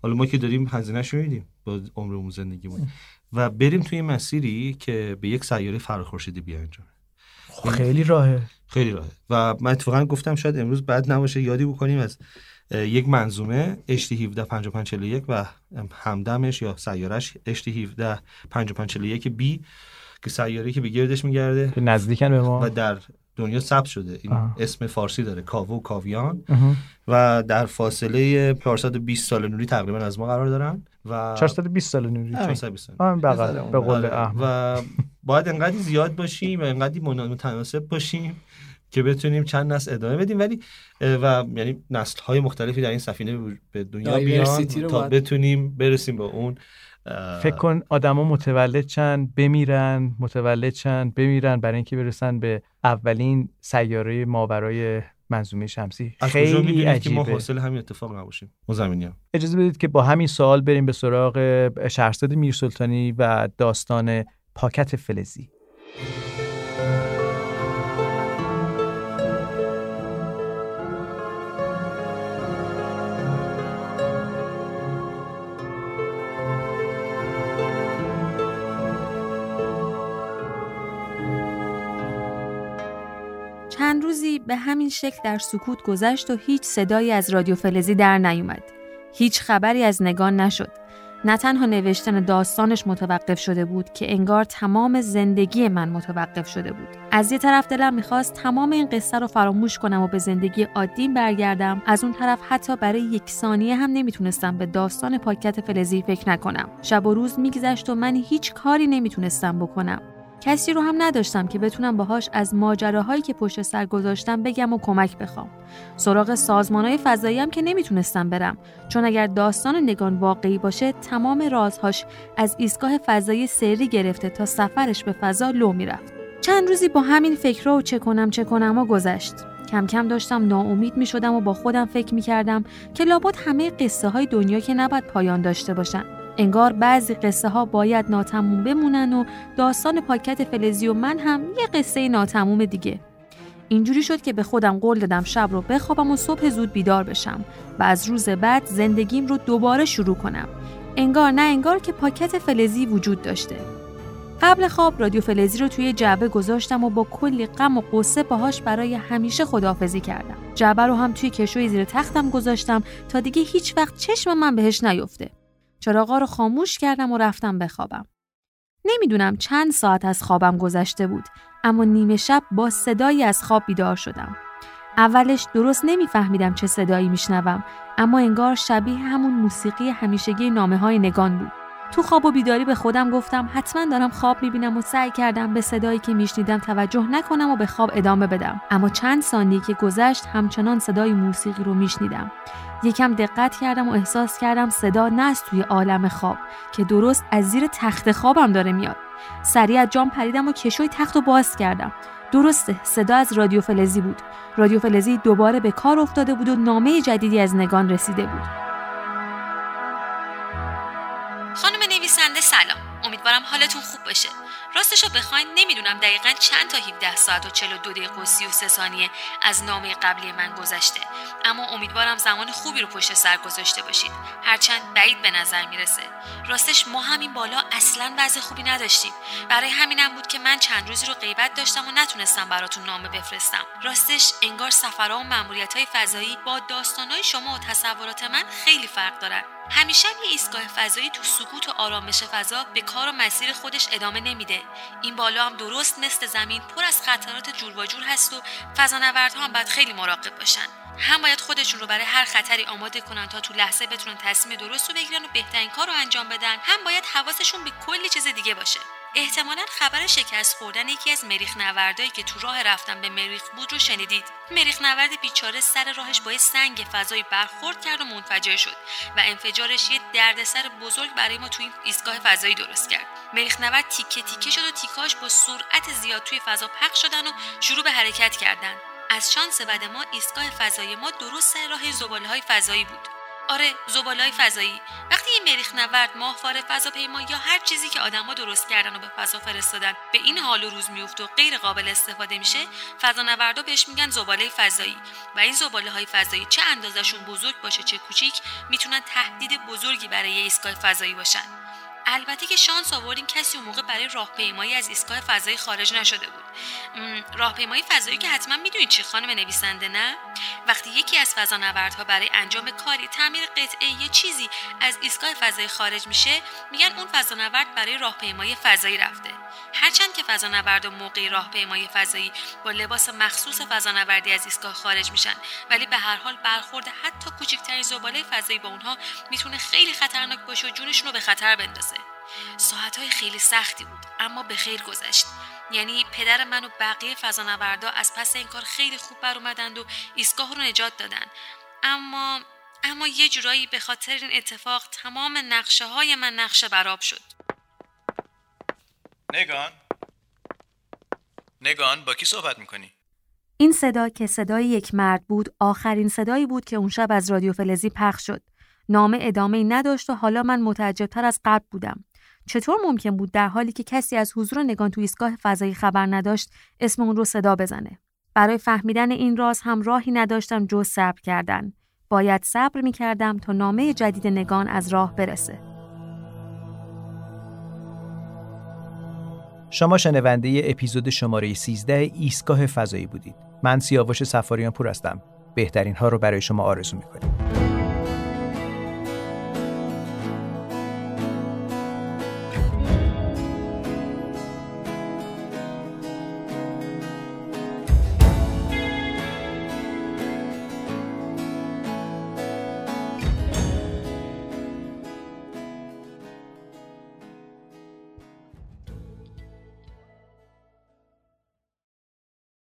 Speaker 6: حالا ما که داریم هزینه‌شو میدیم با عمرمون زندگیمون. و بریم توی مسیری که به یک سیاره فراخورشیدی بیانجامه
Speaker 5: خب خیلی راهه.
Speaker 6: خیلی راهه. و من اتفاقا گفتم شاید امروز بعد نباشه یادی بکنیم از یک منظومه HT 17 5541 و همدمش یا سیارش HT 17 5541 B که سیاره که به گردش میگرده.
Speaker 5: نزدیکن به ما.
Speaker 6: و در دنیا ثبت شده این
Speaker 5: آه.
Speaker 6: اسم فارسی داره کاوه و کاویان. و در فاصله 420 سال نوری تقریبا از ما قرار دارن و
Speaker 5: 420 سال نوری
Speaker 6: 420 سال.
Speaker 5: آه بغل به. قول
Speaker 6: آره.
Speaker 5: احمد
Speaker 6: و باید انقدر زیاد باشیم و انقدر متناسب باشیم که بتونیم چند نسل ادامه بدیم ولی و یعنی نسل های مختلفی در این سفینه به- دنیا بیان تا بتونیم برسیم به اون
Speaker 5: فکر کن آدما متولد چند بمیرن متولد چند بمیرن برای اینکه برسن به اولین سیاره ماورای منظومه شمسی.
Speaker 6: از
Speaker 5: خیلی
Speaker 6: می‌دونید که ما
Speaker 5: عجیبه.
Speaker 6: حاصل همین اتفاق نباشیم؟ ما زمینی
Speaker 5: اجازه بدید که با همین سوال بریم به سراغ شهرزاد میرسلطانی و داستان پاکت فلزی.
Speaker 3: چند روزی به همین شکل در سکوت گذشت و هیچ صدایی از رادیو فلزی در نیومد. هیچ خبری از نگان نشد. نه تنها نوشتن داستانش متوقف شده بود که انگار تمام زندگی من متوقف شده بود. از یه طرف دلم می‌خواست تمام این قصه رو فراموش کنم و به زندگی عادیم برگردم. از اون طرف حتی برای یک ثانیه هم نمی‌تونستم به داستان پاکت فلزی فکر نکنم. شب و روز میگذشت و من هیچ کاری نمی‌تونستم بکنم. کسی رو هم نداشتم که بتونم باهاش از ماجراهایی که پشت سر گذاشتم بگم و کمک بخوام. سراغ سازمانهای فضایی هم که نمی‌تونستم برم چون اگر داستان نگان واقعی باشه تمام رازهاش از ایستگاه فضایی سری گرفته تا سفرش به فضا لو می‌رفت. چند روزی با همین فکر و چه کنم چه کنم و گذشت. کم کم داشتم ناامید می شدم و با خودم فکر می کردم که لابد همه قصه های دنیا که نباید پایان داشته باشن. انگار بعضی قصه ها باید ناتموم بمونن و داستان پاکت فلزی و من هم یه قصه ناتموم دیگه. اینجوری شد که به خودم قول دادم شب رو بخوابم و صبح زود بیدار بشم و از روز بعد زندگیم رو دوباره شروع کنم. انگار نه انگار که پاکت فلزی وجود داشته.
Speaker 7: قبل خواب رادیو فلزی رو توی جعبه گذاشتم و با کلی غم و قصه باهاش برای همیشه خداحافظی کردم. جعبه رو هم توی کشوی زیر تختم گذاشتم تا دیگه هیچ وقت چشم من بهش نیفته. چراغا رو خاموش کردم و رفتم بخوابم. نمی‌دونم چند ساعت از خوابم گذشته بود اما نیمه شب با صدایی از خواب بیدار شدم. اولش درست نمیفهمیدم چه صدایی میشنوم اما انگار شبیه همون موسیقی همیشگی نامه های نگان بود. تو خواب و بیداری به خودم گفتم حتما دارم خواب می‌بینم و سعی کردم به صدایی که میشنیدم توجه نکنم و به خواب ادامه بدم اما چند ثانیه که گذشت همچنان صدای موسیقی رو میشنیدم یکم دقت کردم و احساس کردم صدا نه از توی عالم خواب که درست از زیر تخت خوابم داره میاد. سریع از جام پریدم و کشوی تخت رو باز کردم. درسته صدا از رادیو فلزی بود. رادیو فلزی دوباره به کار افتاده بود و نامه جدیدی از نگان رسیده بود.
Speaker 3: خانم نویسنده سلام. امیدوارم حالتون خوب باشه. راستشو بخواین نمی‌دونم دقیقا چند تا 17 ساعت و 42 دقیقه و 33 ثانیه از نامه قبلی من گذشته. اما امیدوارم زمان خوبی رو پشت سر گذاشته باشید. هرچند بعید به نظر می‌رسه. راستش ما همین بالا اصلا وضع خوبی نداشتیم. برای همینم بود که من چند روزی رو غیبت داشتم و نتونستم براتون نامه بفرستم. راستش انگار سفرها و مأموریت های فضایی با داستانهای شما و تصورات من خیلی فرق دارن. همیشه یه ایستگاه فضایی تو سکوت و آرامش فضا به کار و مسیر خودش ادامه نمیده. این بالا هم درست مثل زمین پر از خطرات جور و جور هست و فضانوردها هم باید خیلی مراقب باشن. هم باید خودشون رو برای هر خطری آماده کنن تا تو لحظه بتونن تصمیم درست رو بگیرن و بهترین کار رو انجام بدن. هم باید حواسشون به کلی چیز دیگه باشه. احتمالا خبر شکست خوردن یکی از مریخ نوردایی که تو راه رفتن به مریخ بود رو شنیدید. مریخ نورد بیچاره سر راهش با سنگ فضایی برخورد کرد و منفجر شد و انفجارش یه دردسر بزرگ برای ما توی این ایستگاه فضایی درست کرد. مریخ نورد تیکه تیکه شد و تیکاش با سرعت زیاد توی فضا پخش شدن و شروع به حرکت کردن. از شانس بعد ما ایستگاه فضایی ما درست سر راه زباله های فضایی بود. آره زبالای فضایی. وقتی یه مریخ نورد ماهواره فضاپیما یا هر چیزی که آدما درست کردن و به فضا فرستادن به این حال و روز میفته و غیر قابل استفاده میشه فضانوردا بهش میگن زباله فضایی. و این زباله های فضایی چه اندازشون بزرگ باشه چه کوچیک می‌تونن تهدید بزرگی برای ایستگاه فضایی باشن. البته که شانس آوردیم کسی اون موقع برای راهپیمایی از ایستگاه فضایی خارج نشده بود. راهپیمایی فضایی که حتما می‌دونید چی خانم نویسنده نه؟ وقتی یکی از فضانوردها برای انجام کاری تعمیر قطعه یه چیزی از ایستگاه فضایی خارج میشه میگن اون فضانورد برای راهپیمایی فضایی رفته. هرچند که فضانورد و موقعی راهپیمایی فضایی با لباس مخصوص فضانوردی از ایستگاه خارج میشن ولی به هر حال برخورد حتی کوچکترین زباله فضایی با اونها می‌تونه خیلی خطرناک باشه و جونشون رو به خطر بندازه. ساعتهای خیلی سختی بود اما به خیر گذشت. یعنی پدر من و بقیه فضانوردا از پس این کار خیلی خوب بر اومدند و ایستگاه رو نجات دادن. اما اما یه جورایی به خاطر این اتفاق تمام نقشه های من نقشه براب شد.
Speaker 8: نگان. نگان با کی صحبت می‌کنی؟
Speaker 7: این صدا که صدای یک مرد بود آخرین صدایی بود که اون شب از رادیو فلزی پخش شد. نامه ادامه نداشت و حالا من متعجبتر از قبل بودم. چطور ممکن بود در حالی که کسی از حضور نگان تو ایستگاه فضایی خبر نداشت اسم اون رو صدا بزنه؟ برای فهمیدن این راز هم راهی نداشتم جز صبر کردن. باید صبر می کردم تا نامه جدید نگان از راه برسه.
Speaker 5: شما شنونده اپیزود شماره 13 ایستگاه فضایی بودید. من سیاوش سفاریان پور هستم. بهترین ها رو برای شما آرزو می‌کنیم.